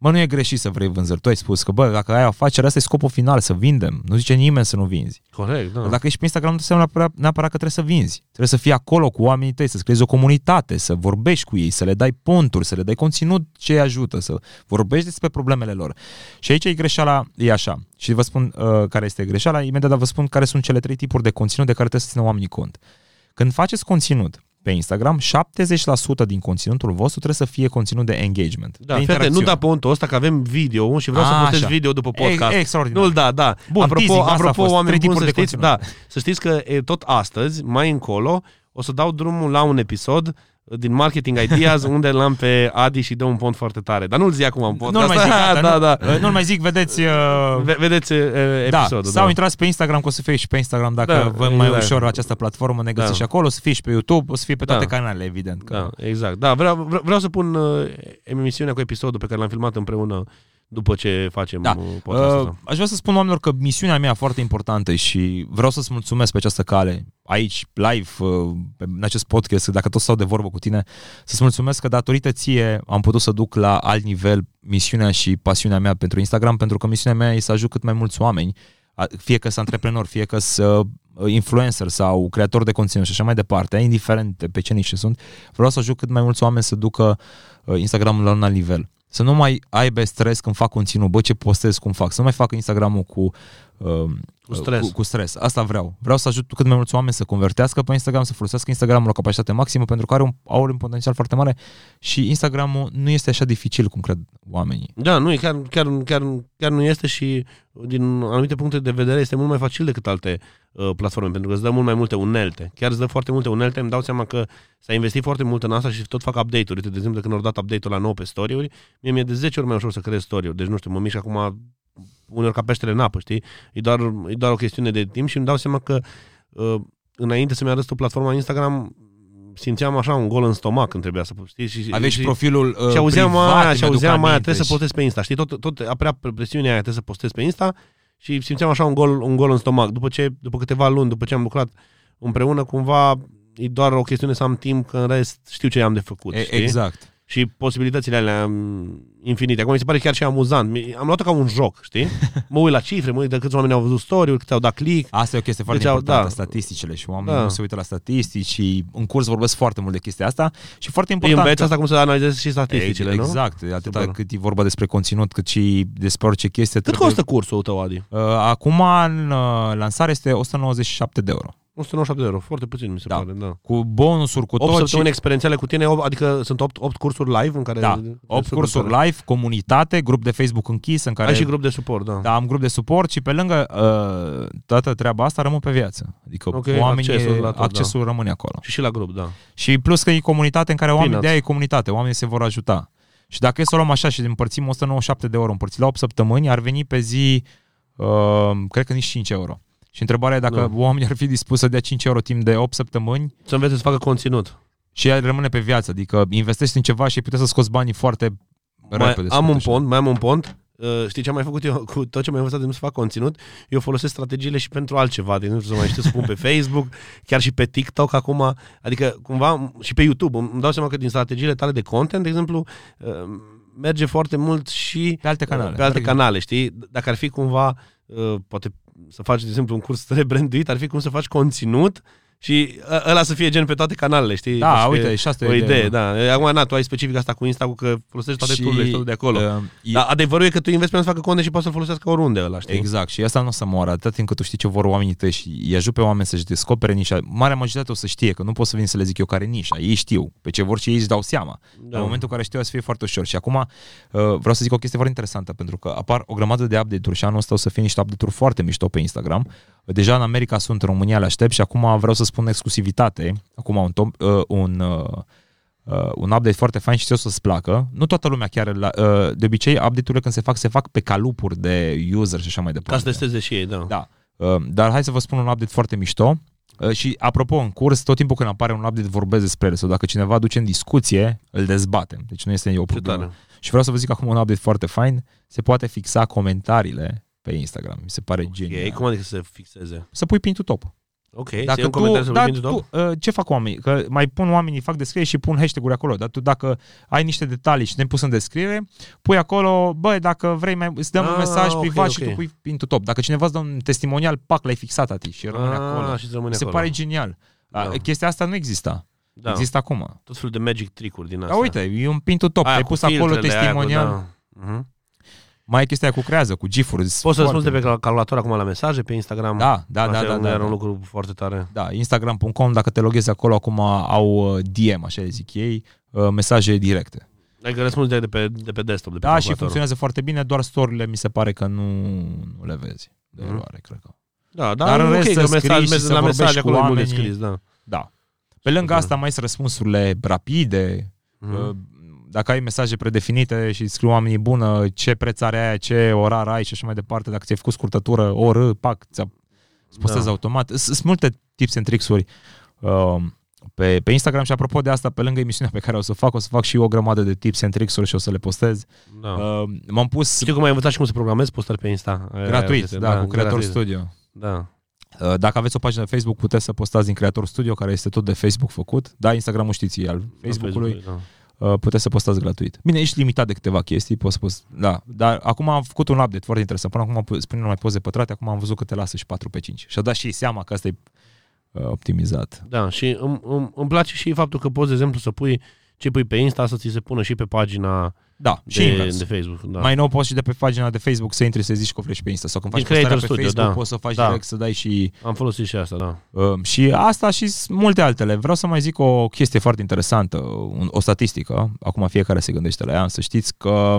Speaker 2: Mă, nu e greșit să vrei vânzări. Tu ai spus că, bă, dacă ai afacere, asta e scopul final, să vindem. Nu zice nimeni să nu vinzi.
Speaker 1: Corect, da.
Speaker 2: Dacă ești pe Instagram, nu înseamnă neapărat, neapărat că trebuie să vinzi. Trebuie să fii acolo cu oamenii tăi, să-ți creezi o comunitate, să vorbești cu ei, să le dai ponturi, să le dai conținut ce îi ajută, să vorbești despre problemele lor. Și aici e greșeala, e așa. Și vă spun uh, care este greșeala, imediat vă spun care sunt cele trei tipuri de conținut de care trebuie să țină oamenii cont. Când faceți conținut pe Instagram, 70% din conținutul vostru trebuie să fie conținut de engagement.
Speaker 1: Da,
Speaker 2: de
Speaker 1: fete, nu
Speaker 2: interacțiune.
Speaker 1: da pontul ăsta că avem video și vreau să
Speaker 2: A,
Speaker 1: postez
Speaker 2: așa.
Speaker 1: video după podcast.
Speaker 2: E, extraordinar.
Speaker 1: Nu-l da, da.
Speaker 2: Bun,
Speaker 1: apropo,
Speaker 2: teasing, asta a
Speaker 1: apropo
Speaker 2: fost.
Speaker 1: oameni
Speaker 2: Trei
Speaker 1: buni, să
Speaker 2: tipuri de
Speaker 1: știți,
Speaker 2: conținut.
Speaker 1: da, să știți că e, tot astăzi, mai încolo, o să dau drumul la un episod din Marketing Ideas (laughs) unde l-am pe Adi și dă un pont foarte tare. Dar nu-l zi acum în podcast.
Speaker 2: Nu-l mai zic, (laughs) gata,
Speaker 1: da,
Speaker 2: nu,
Speaker 1: da.
Speaker 2: uh, nu-l mai zic, vedeți... Uh,
Speaker 1: Ve- Vedeți uh,
Speaker 2: Da,
Speaker 1: episodul.
Speaker 2: sau
Speaker 1: da.
Speaker 2: intrați pe Instagram, că o să fie și pe Instagram dacă
Speaker 1: Da,
Speaker 2: vă mai
Speaker 1: exact.
Speaker 2: ușor această platformă, ne găsiți
Speaker 1: Da.
Speaker 2: și acolo, o să fie și pe YouTube, o să fie pe toate
Speaker 1: Da.
Speaker 2: canalele, evident. Că...
Speaker 1: Da, exact. Da, vreau, vreau, vreau să pun uh, emisiunea cu episodul pe care l-am filmat împreună după ce facem
Speaker 2: Da.
Speaker 1: uh, podcastul
Speaker 2: Uh,
Speaker 1: ăsta.
Speaker 2: aș vrea să spun oamenilor că misiunea mea foarte importantă și vreau să-ți mulțumesc pe această cale, aici, live, uh, pe, în acest podcast, dacă tot stau de vorbă cu tine, să-ți mulțumesc că datorită ție am putut să duc la alt nivel misiunea și pasiunea mea pentru Instagram, pentru că misiunea mea e să ajut cât mai mulți oameni, a- fie că sunt antreprenor, fie că sunt uh, influencer sau creator de conținut și așa mai departe, indiferent pe ce niște sunt, vreau să ajut cât mai mulți oameni să ducă uh, Instagramul la un alt nivel. Să nu mai aibă stres când fac conținut, bă, ce postez, cum fac. Să nu mai fac Instagramul cu, uh,
Speaker 1: Cu stres.
Speaker 2: Cu, cu stres. Asta vreau. Vreau să ajut cât mai mulți oameni să convertească pe Instagram, să folosească Instagramul la capacitate maximă, pentru că are un, au un potențial foarte mare și Instagramul nu este așa dificil cum cred oamenii.
Speaker 1: Da, nu, e chiar, chiar, chiar, chiar nu este și din anumite puncte de vedere este mult mai facil decât alte uh, platforme, pentru că îți dă mult mai multe unelte. Chiar îți dă foarte multe unelte, îmi dau seama că s-a investit foarte mult în asta și tot fac update-uri. Uite, de exemplu, când au dat update-ul la nou pe story-uri, mie mi-e de 10 ori mai ușor să creez story-uri. Deci, nu știu, mă mișc acum uneori ca peștele în apă, știi? E doar, e doar o chestiune de timp și îmi dau seama că uh, înainte să-mi arăt o platformă Instagram, simțeam așa un gol în stomac când trebuia să știi? Și,
Speaker 2: Aveți și profilul uh,
Speaker 1: și auzeam
Speaker 2: privat,
Speaker 1: aia,
Speaker 2: îmi
Speaker 1: și
Speaker 2: aduc
Speaker 1: auzeam aia,
Speaker 2: aminte
Speaker 1: trebuie să
Speaker 2: și-
Speaker 1: postez pe Insta. Știi, tot, tot apărea presiunea aia, trebuie să postez pe Insta și simțeam așa un gol, un gol în stomac. După ce, după câteva luni, după ce am lucrat împreună, cumva e doar o chestiune să am timp, că în rest știu ce am de făcut.
Speaker 2: E,
Speaker 1: știi?
Speaker 2: exact.
Speaker 1: Și posibilitățile alea mm, infinite. Acum mi se pare chiar și amuzant. Mi- Am luat-o ca un joc, știi? (laughs) Mă uit la cifre, mă uit de câți oameni au văzut story-uri, câți au dat click.
Speaker 2: Asta e o chestie foarte
Speaker 1: Deci au-
Speaker 2: importantă,
Speaker 1: da.
Speaker 2: statisticile și oamenii
Speaker 1: Da.
Speaker 2: nu se uită la statistici și în curs vorbesc foarte mult de chestia asta și foarte
Speaker 1: Îi
Speaker 2: important.
Speaker 1: înveți asta cum să analizezi și statisticile, nu?
Speaker 2: Exact, atâta
Speaker 1: Super.
Speaker 2: cât e vorba despre conținut, cât și despre orice chestie.
Speaker 1: Cât
Speaker 2: trebuie-
Speaker 1: costă cursul tău, Adi?
Speaker 2: Uh, acum, în uh, lansare, este 197 de euro.
Speaker 1: 197 de euro, foarte puțin mi se
Speaker 2: Da.
Speaker 1: pare, da.
Speaker 2: Cu bonusuri, cu
Speaker 1: 8
Speaker 2: tot. și-
Speaker 1: săptămâni experiențiale cu tine, op- adică sunt 8, 8 cursuri live în care...
Speaker 2: Da, 8 cursuri live, comunitate, grup de Facebook închis în care
Speaker 1: Ai și grup de suport, da.
Speaker 2: Da, am grup de suport și pe lângă uh, toată treaba asta rămân pe viață. Adică
Speaker 1: Ok,
Speaker 2: oamenii,
Speaker 1: accesul
Speaker 2: accesul,
Speaker 1: la tot,
Speaker 2: accesul rămâne acolo.
Speaker 1: Și și la grup, da.
Speaker 2: Și plus că e comunitate în care oamenii,
Speaker 1: Peanuts.
Speaker 2: de aia e comunitate, oamenii se vor ajuta. Și dacă e să o luăm așa și împărțim 197 de euro împărțit la 8 săptămâni, ar veni pe zi, uh, cred că nici 5 euro. Și întrebarea e dacă
Speaker 1: Da.
Speaker 2: oamenii ar fi dispuși să dea 5 euro timp de 8 săptămâni
Speaker 1: Să învețe să facă conținut.
Speaker 2: și ea rămâne pe viață. Adică investești în ceva și ai putea să scoți banii foarte
Speaker 1: Mai,
Speaker 2: repede.
Speaker 1: am
Speaker 2: spun
Speaker 1: un
Speaker 2: așa.
Speaker 1: pont, mai am un pont. Uh, știi ce am mai făcut eu cu tot ce am învățat de nu să fac conținut? Eu folosesc strategiile și pentru altceva. De exemplu, să mai știu să pun pe (laughs) Facebook, chiar și pe TikTok acum. Adică, cumva, și pe YouTube. Îmi dau seama că din strategiile tale de content, de exemplu, uh, merge foarte mult și
Speaker 2: Pe alte canale.
Speaker 1: pe alte
Speaker 2: Adică-
Speaker 1: canale, știi? Dacă ar fi cumva, uh, poate să faci, de exemplu, un curs (laughs) rebranduit, ar fi cum să faci conținut și ă- ăla să fie gen pe toate canalele, știi?
Speaker 2: Da,
Speaker 1: Deci,
Speaker 2: uite, și asta e
Speaker 1: o
Speaker 2: o
Speaker 1: idee,
Speaker 2: idee,
Speaker 1: da. Acum, na, tu ai specific asta cu Insta, cu că folosești toate tool și tot de acolo.
Speaker 2: Uh,
Speaker 1: Dar adevărul e că tu investi pentru să facă content și poți să-l folosească oriunde ăla, știi?
Speaker 2: Exact, și asta nu o să moară atât timp cât tu știi ce vor oamenii tăi și îi ajut pe oameni să-și descopere nișa. Marea majoritate o să știe, că nu pot să vin să le zic eu care e nișa. Ei știu pe ce vor și ei își dau seama. Da. În momentul în care știu o să fie foarte ușor. Și acum uh, vreau să zic o chestie foarte interesantă, pentru că apar o grămadă de update-uri și anul ăsta o să fie niște update-uri foarte mișto pe Instagram. Deja în America sunt, în România le aștept și acum vreau să spun exclusivitate, acum un, top, uh, un uh, uh, un update foarte fain și ți o să-ți placă. Nu toată lumea chiar, la, uh, de obicei, update-urile când se fac, se fac pe calupuri de user și așa mai departe.
Speaker 1: Ca să testeze și ei, da.
Speaker 2: Da. Uh, Dar hai să vă spun un update foarte mișto. Uh, Și apropo, în curs, tot timpul când apare un update vorbesc despre ele sau dacă cineva aduce în discuție, îl dezbatem. Deci nu este o
Speaker 1: Ce
Speaker 2: problemă.
Speaker 1: tare.
Speaker 2: Și vreau să vă zic acum un update foarte fain. Se poate fixa comentariile pe Instagram. Mi se pare
Speaker 1: E,
Speaker 2: genial.
Speaker 1: cum adică să se fixeze?
Speaker 2: Să pui pin to top.
Speaker 1: Ok,
Speaker 2: Dacă
Speaker 1: să iei un
Speaker 2: tu,
Speaker 1: comentariu să
Speaker 2: da,
Speaker 1: da,
Speaker 2: tu, uh, ce fac oamenii? Că mai pun oamenii, fac descriere și pun hashtag-uri acolo. Dar tu dacă ai niște detalii și ne pus în descriere, pui acolo, bă, dacă vrei, mai, îți dăm
Speaker 1: Ah,
Speaker 2: un mesaj
Speaker 1: ok,
Speaker 2: privat
Speaker 1: ok.
Speaker 2: și tu pui pin to top. Dacă cineva îți dă un testimonial, pac, l-ai fixat ati și rămâne acolo.
Speaker 1: Ah, și îți rămâne
Speaker 2: Mi se
Speaker 1: acolo.
Speaker 2: pare genial.
Speaker 1: Da.
Speaker 2: Da. Chestia asta nu exista.
Speaker 1: Da.
Speaker 2: Da. Există acum.
Speaker 1: Tot felul de magic trick-uri din asta.
Speaker 2: Da, uite, e un pin to top.
Speaker 1: Aia
Speaker 2: Ai
Speaker 1: cu
Speaker 2: pus acolo
Speaker 1: filtrele, aia cu-
Speaker 2: testimonial.
Speaker 1: da. Mhm.
Speaker 2: Mai e chestia aia cu creează, cu gif-uri.
Speaker 1: Poți să răspunzi de pe cal- calculator acum la mesaje pe Instagram.
Speaker 2: Da, da, da,
Speaker 1: Asta
Speaker 2: da,
Speaker 1: e un-
Speaker 2: da,
Speaker 1: Era
Speaker 2: da.
Speaker 1: un lucru foarte tare.
Speaker 2: Da, Instagram.com, dacă te loghezi acolo, acum au uh, DM, așa le zic ei, uh, mesaje directe.
Speaker 1: Adică răspunzi de, de, pe, de pe desktop, de pe
Speaker 2: Da, și
Speaker 1: calculator.
Speaker 2: funcționează foarte bine, doar story-urile mi se pare că nu, nu le vezi. De
Speaker 1: Mhm.
Speaker 2: eroare, cred că.
Speaker 1: Da, da,
Speaker 2: Dar în
Speaker 1: ok,
Speaker 2: rest
Speaker 1: că
Speaker 2: să
Speaker 1: mesaj,
Speaker 2: scrii și
Speaker 1: mesaj,
Speaker 2: să
Speaker 1: la
Speaker 2: vorbești
Speaker 1: mesaj
Speaker 2: cu
Speaker 1: acolo e mult de
Speaker 2: oamenii.
Speaker 1: scris, da.
Speaker 2: Da. Pe lângă
Speaker 1: Super.
Speaker 2: asta mai sunt răspunsurile rapide,
Speaker 1: Mhm.
Speaker 2: Uh, Dacă ai mesaje predefinite și scriu oamenii bună, ce preț are aia, ce orar ai și așa mai departe, dacă ți-ai făcut scurtătură, oră, pac, ți-a postezi
Speaker 1: Da.
Speaker 2: automat. S- Sunt multe tips and tricks-uri uh, pe, pe Instagram și apropo de asta, pe lângă emisiunea pe care o să o fac, o să fac și o grămadă de tips and tricks-uri și o să le postez.
Speaker 1: Da.
Speaker 2: Uh, m-am pus
Speaker 1: Știi cum ai învățat și cum să programezi postări pe Insta? Aia-
Speaker 2: gratuit,
Speaker 1: aia-
Speaker 2: da, cu Creator
Speaker 1: gratuit.
Speaker 2: Studio.
Speaker 1: Da.
Speaker 2: Uh, Dacă aveți o pagină de Facebook, puteți să postați din Creator Studio, care este tot de Facebook făcut. Da, Instagramul știți, e al Facebook-ului.
Speaker 1: Da.
Speaker 2: Uh, puteți să postați gratuit. Bine, ești limitat de câteva chestii, poți să post, da, dar acum am făcut un update foarte interesant. Până acum spuneam numai poze pătrate, acum am văzut că te lasă și 4 pe 5. Și-a dat și ei seama că asta e uh, optimizat.
Speaker 1: Da, și îmi, îmi, îmi place și faptul că poți, de exemplu, să pui ce pui pe Insta să ți se pună și pe pagina
Speaker 2: Da, și
Speaker 1: de,
Speaker 2: invers.
Speaker 1: de Facebook. Da.
Speaker 2: Mai nou poți și de pe pagina de Facebook să intri să zici că o vrei și pe Insta. Sau când faci
Speaker 1: Din
Speaker 2: postarea
Speaker 1: Creator
Speaker 2: pe
Speaker 1: Studio,
Speaker 2: Facebook,
Speaker 1: da.
Speaker 2: poți să faci
Speaker 1: Da.
Speaker 2: direct să dai și
Speaker 1: Am folosit și asta, da.
Speaker 2: Uh, și asta și s- multe altele. Vreau să mai zic o chestie foarte interesantă, un, o statistică. Acum fiecare se gândește la ea. Să știți că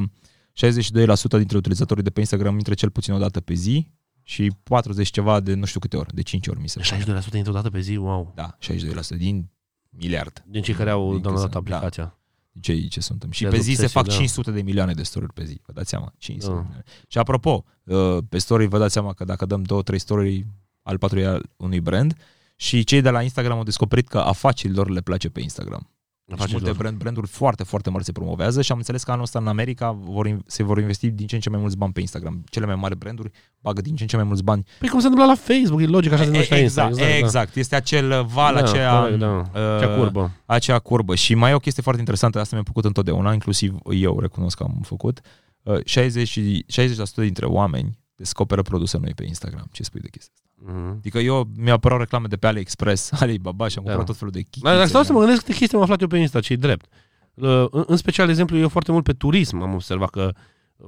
Speaker 2: 62% dintre utilizatorii de pe Instagram intră cel puțin o dată pe zi și 40 ceva de nu știu câte ori, de 5 ori mi se pare.
Speaker 1: 62% dintr-o dată pe zi, wow.
Speaker 2: Da, 62% din miliard.
Speaker 1: Din cei care au
Speaker 2: Din
Speaker 1: downloadat
Speaker 2: cât sunt,
Speaker 1: aplicația.
Speaker 2: Ce, ce suntem. Și
Speaker 1: De
Speaker 2: pe zi se
Speaker 1: obsesie,
Speaker 2: fac
Speaker 1: da.
Speaker 2: 500 de milioane de story pe zi. Vă dați seama? 500
Speaker 1: Da.
Speaker 2: de milioane. Și apropo, uh, pe story vă dați seama că dacă dăm două, trei story al patrulea unui brand și cei de la Instagram au descoperit că afacerilor le place pe Instagram. Deci
Speaker 1: Afacerilor.
Speaker 2: multe brand, branduri foarte, foarte mari se promovează și am înțeles că anul ăsta în America vor, in- se vor investi din ce în ce mai mulți bani pe Instagram. Cele mai mari branduri bagă din ce în ce mai mulți bani.
Speaker 1: Păi cum se întâmplă la Facebook, e logic, așa se numește la Insta.
Speaker 2: exact, exact. Este acel val,
Speaker 1: Da,
Speaker 2: aceea,
Speaker 1: corect, da.
Speaker 2: uh,
Speaker 1: Cea curbă.
Speaker 2: acea curbă. Și mai e o chestie foarte interesantă, asta mi-a plăcut întotdeauna, inclusiv eu recunosc că am făcut. Uh, 60, și- 60% dintre oameni descoperă produse noi pe Instagram. Ce spui de chestia asta?
Speaker 1: Mhm.
Speaker 2: Adică eu mi-a apărut reclame de pe AliExpress, (laughs) Alibaba și am
Speaker 1: Da.
Speaker 2: cumpărat tot felul de chichițe.
Speaker 1: Dar dacă stau să mă gândesc câte chestii am aflat eu pe Insta, ce drept. Uh, În, în special, de exemplu, eu foarte mult pe turism am observat că uh,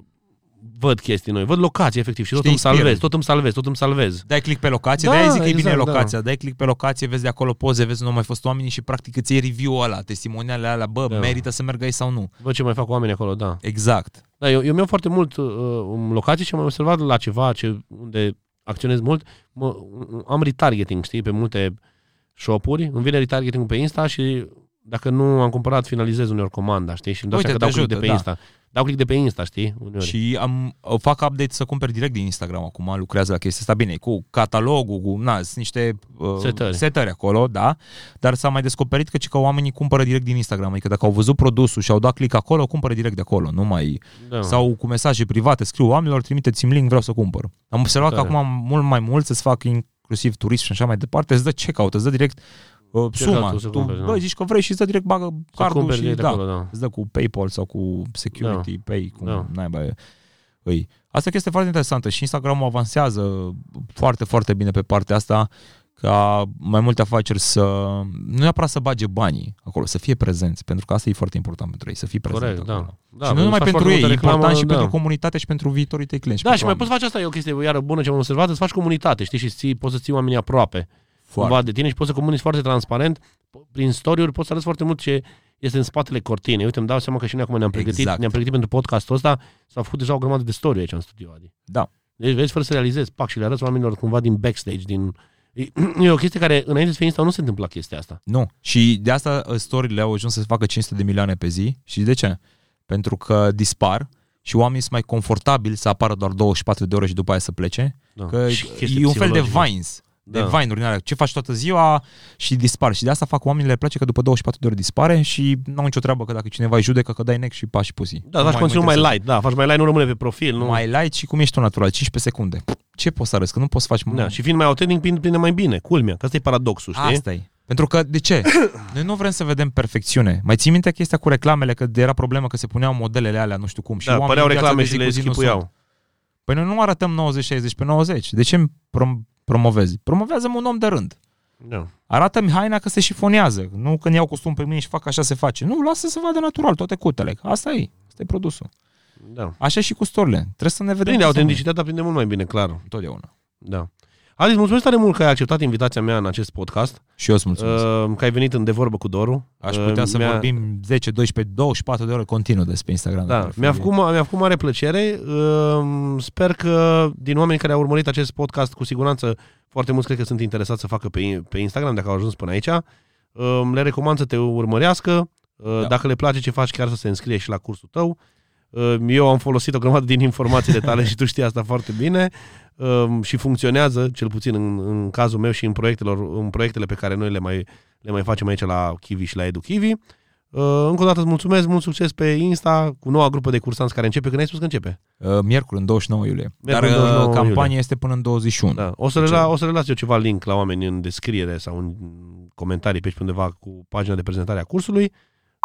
Speaker 1: văd chestii noi, văd locații efectiv și tot
Speaker 2: Și te
Speaker 1: îmi salvez,
Speaker 2: inspiră.
Speaker 1: tot îmi salvez, tot îmi salvez.
Speaker 2: Dai click pe locație,
Speaker 1: Da,
Speaker 2: da, de zic că e bine
Speaker 1: exact, da.
Speaker 2: locația. Dai click pe locație, vezi de acolo poze, vezi unde au mai fost oamenii și practic îți iei review-ul ăla, testimonialele alea, bă,
Speaker 1: Da.
Speaker 2: merită să merg aici sau nu.
Speaker 1: Văd ce mai fac oamenii acolo, da.
Speaker 2: Exact.
Speaker 1: Da, eu, eu mi-am foarte mult uh, în locații și am observat la ceva ce, unde acționez mult, mă, am retargeting, știi, pe multe shop-uri, îmi vine retargeting pe Insta și dacă nu am cumpărat, finalizez uneori comanda, știi? Și îmi dau
Speaker 2: Uite,
Speaker 1: seama că dau
Speaker 2: te
Speaker 1: click de
Speaker 2: ajută,
Speaker 1: pe
Speaker 2: da.
Speaker 1: Insta. Dau click de pe Insta, știi? Uneori.
Speaker 2: Și am, o fac update să cumperi direct din Instagram acum, lucrează la chestia asta bine, cu catalogul, cu, na, sunt niște uh,
Speaker 1: Setări.
Speaker 2: setări acolo, da, dar s-a mai descoperit că, ci că oamenii cumpără direct din Instagram, adică dacă au văzut produsul și au dat click acolo, cumpără direct de acolo, nu mai...
Speaker 1: da.
Speaker 2: Sau cu mesaje private, scriu oamenilor, trimiteți-mi link, vreau să cumpăr. Am observat că
Speaker 1: Tare.
Speaker 2: acum mult mai mult să-ți fac inclusiv turist și așa mai departe, îți dă checkout, îți dă direct uh, suma.
Speaker 1: Checkout-ul să
Speaker 2: Tu
Speaker 1: cumperi,
Speaker 2: bă,
Speaker 1: da.
Speaker 2: zici că vrei și îți dă direct bagă
Speaker 1: Să
Speaker 2: cardul
Speaker 1: cumperi
Speaker 2: și
Speaker 1: direct
Speaker 2: da,
Speaker 1: acolo, da.
Speaker 2: îți dă cu PayPal sau cu Security Pay, cum
Speaker 1: Da.
Speaker 2: naiba e. Îi. Asta e o chestie foarte interesantă și Instagram avansează foarte, foarte bine pe partea asta ca mai multe afaceri să nu neapărat să bage banii acolo, să fie prezenți, pentru că asta e foarte important pentru ei, să fii prezent
Speaker 1: Corect, da.
Speaker 2: acolo.
Speaker 1: da.
Speaker 2: și
Speaker 1: bă,
Speaker 2: nu numai
Speaker 1: faci
Speaker 2: pentru
Speaker 1: foarte
Speaker 2: ei, e
Speaker 1: multă reclamă,
Speaker 2: important și
Speaker 1: da.
Speaker 2: pentru comunitate și pentru viitorii tăi clienți.
Speaker 1: Da,
Speaker 2: pentru
Speaker 1: și mai
Speaker 2: oameni.
Speaker 1: poți face asta, e o chestie iară bună ce am observat, îți faci comunitate, știi, și ții, poți să ții oamenii aproape
Speaker 2: Foarte.
Speaker 1: cumva de tine și poți să comunici foarte transparent. Prin story-uri poți să arăți foarte mult ce este în spatele cortinei. Uite, îmi dau seama că și noi acum ne-am pregătit,
Speaker 2: Exact.
Speaker 1: ne-am pregătit pentru podcastul ăsta, s-au făcut deja o grămadă de story aici în studio, Adi.
Speaker 2: Da.
Speaker 1: Deci vezi, fără să realizezi, pac, și le arăți oamenilor cumva din backstage, din... E, e o chestie care, înainte să fie Insta, nu se întâmpla chestia asta.
Speaker 2: Nu. Și de asta uh, story-le au ajuns să facă 500 de milioane pe zi. Și de ce? Pentru că dispar și oamenii sunt mai confortabili să apară doar 24 de ore și după aia să plece.
Speaker 1: Da.
Speaker 2: Că
Speaker 1: Și chestie
Speaker 2: e un fel de
Speaker 1: psihologică.
Speaker 2: vines. De
Speaker 1: Da.
Speaker 2: Vine-uri din alea. Ce faci toată ziua și dispar. Și de asta fac oamenii le place că după 24 de ore dispare și nu au nicio treabă că dacă cineva îi judecă că dai neck și pași pusi.
Speaker 1: Da, faci
Speaker 2: mă
Speaker 1: conținut mai
Speaker 2: interesează.
Speaker 1: light, da, faci mai light, nu rămâne pe profil, nu?
Speaker 2: Mai light și cum ești tu natural, 15 secunde. Ce poți să arăți? Că nu poți să faci...
Speaker 1: Da, și fiind mai autentic, prinde- prinde mai bine, culmea, că asta e paradoxul, știi?
Speaker 2: Asta e. Pentru că, de ce? (coughs) Noi nu vrem să vedem perfecțiune. Mai ții minte chestia cu reclamele, că era problemă că se puneau modelele alea, nu știu cum. și
Speaker 1: da,
Speaker 2: oamenii
Speaker 1: păreau
Speaker 2: în viața
Speaker 1: reclame
Speaker 2: de
Speaker 1: și
Speaker 2: zi
Speaker 1: le
Speaker 2: cu zi nu sunt.
Speaker 1: schipuiau.
Speaker 2: Păi noi nu arătăm 90-60 pe 90. De ce îmi prom- promovezi? Promovează un om de rând.
Speaker 1: Da.
Speaker 2: Arată-mi haina că se șifonează. Nu când iau costum pe mine și fac așa se face. Nu, lasă să vadă natural toate cutele. Asta e. Asta e produsul.
Speaker 1: Da.
Speaker 2: Așa și cu storile. Trebuie să ne vedem.
Speaker 1: Prinde
Speaker 2: cum suntem.
Speaker 1: autenticitatea, prinde mult mai bine, clar.
Speaker 2: Întotdeauna.
Speaker 1: Da. Adi, îți mulțumesc tare mult că ai acceptat invitația mea în acest podcast,
Speaker 2: Și eu îți mulțumesc.
Speaker 1: uh, că ai venit în De Vorbă cu Doru.
Speaker 2: Aș
Speaker 1: Uh,
Speaker 2: putea să
Speaker 1: mi-a-
Speaker 2: vorbim 10, 12, 24 de ore continuu despre Instagram.
Speaker 1: Da,
Speaker 2: despre
Speaker 1: mi-a
Speaker 2: familie.
Speaker 1: făcut, mi-a făcut mare plăcere. Uh, Sper că din oamenii care au urmărit acest podcast, cu siguranță foarte mulți cred că sunt interesați să facă pe, pe Instagram, dacă au ajuns până aici. Uh, Le recomand să te urmărească. Uh,
Speaker 2: Da.
Speaker 1: Dacă le place ce faci, chiar să se înscrie și la cursul tău. Uh, Eu am folosit o grămadă din informațiile tale (laughs) și tu știi asta foarte bine uh, și funcționează, cel puțin în, în cazul meu și în, proiectelor, în proiectele pe care noi le mai, le mai facem aici la Kiwi și la EduKiwi. Uh, încă o dată îți mulțumesc, mult succes pe Insta cu noua grupă de cursanți care începe. Când ai spus că începe?
Speaker 2: Uh, Miercuri, în 29 iulie.
Speaker 1: Miercuri,
Speaker 2: Dar
Speaker 1: în 29
Speaker 2: uh, campania
Speaker 1: iulie.
Speaker 2: este până în 21.
Speaker 1: Da. O să, le
Speaker 2: Ce?
Speaker 1: la, o să le las eu ceva link la oameni în descriere sau în comentarii pe aici pe undeva cu pagina de prezentare a cursului.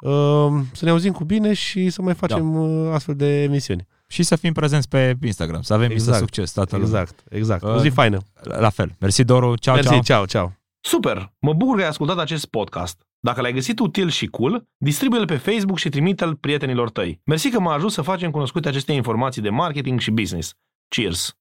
Speaker 1: Uh, să ne auzim cu bine și să mai facem uh, astfel de emisiuni.
Speaker 2: Și să fim prezenți pe Instagram, să avem
Speaker 1: Exact.
Speaker 2: exact. succes, toată lumea.
Speaker 1: Exact, exact.
Speaker 2: Uh,
Speaker 1: O zi faină.
Speaker 2: La la fel. Mersi, Doru. Ceau,
Speaker 1: Mersi,
Speaker 2: ceau.
Speaker 1: ceau, ceau. Super! Mă bucur că ai ascultat acest podcast. Dacă l-ai găsit util și cool, distribuie-l pe Facebook și trimite-l prietenilor tăi. Mersi că m-a ajuns să facem cunoscute aceste informații de marketing și business. Cheers!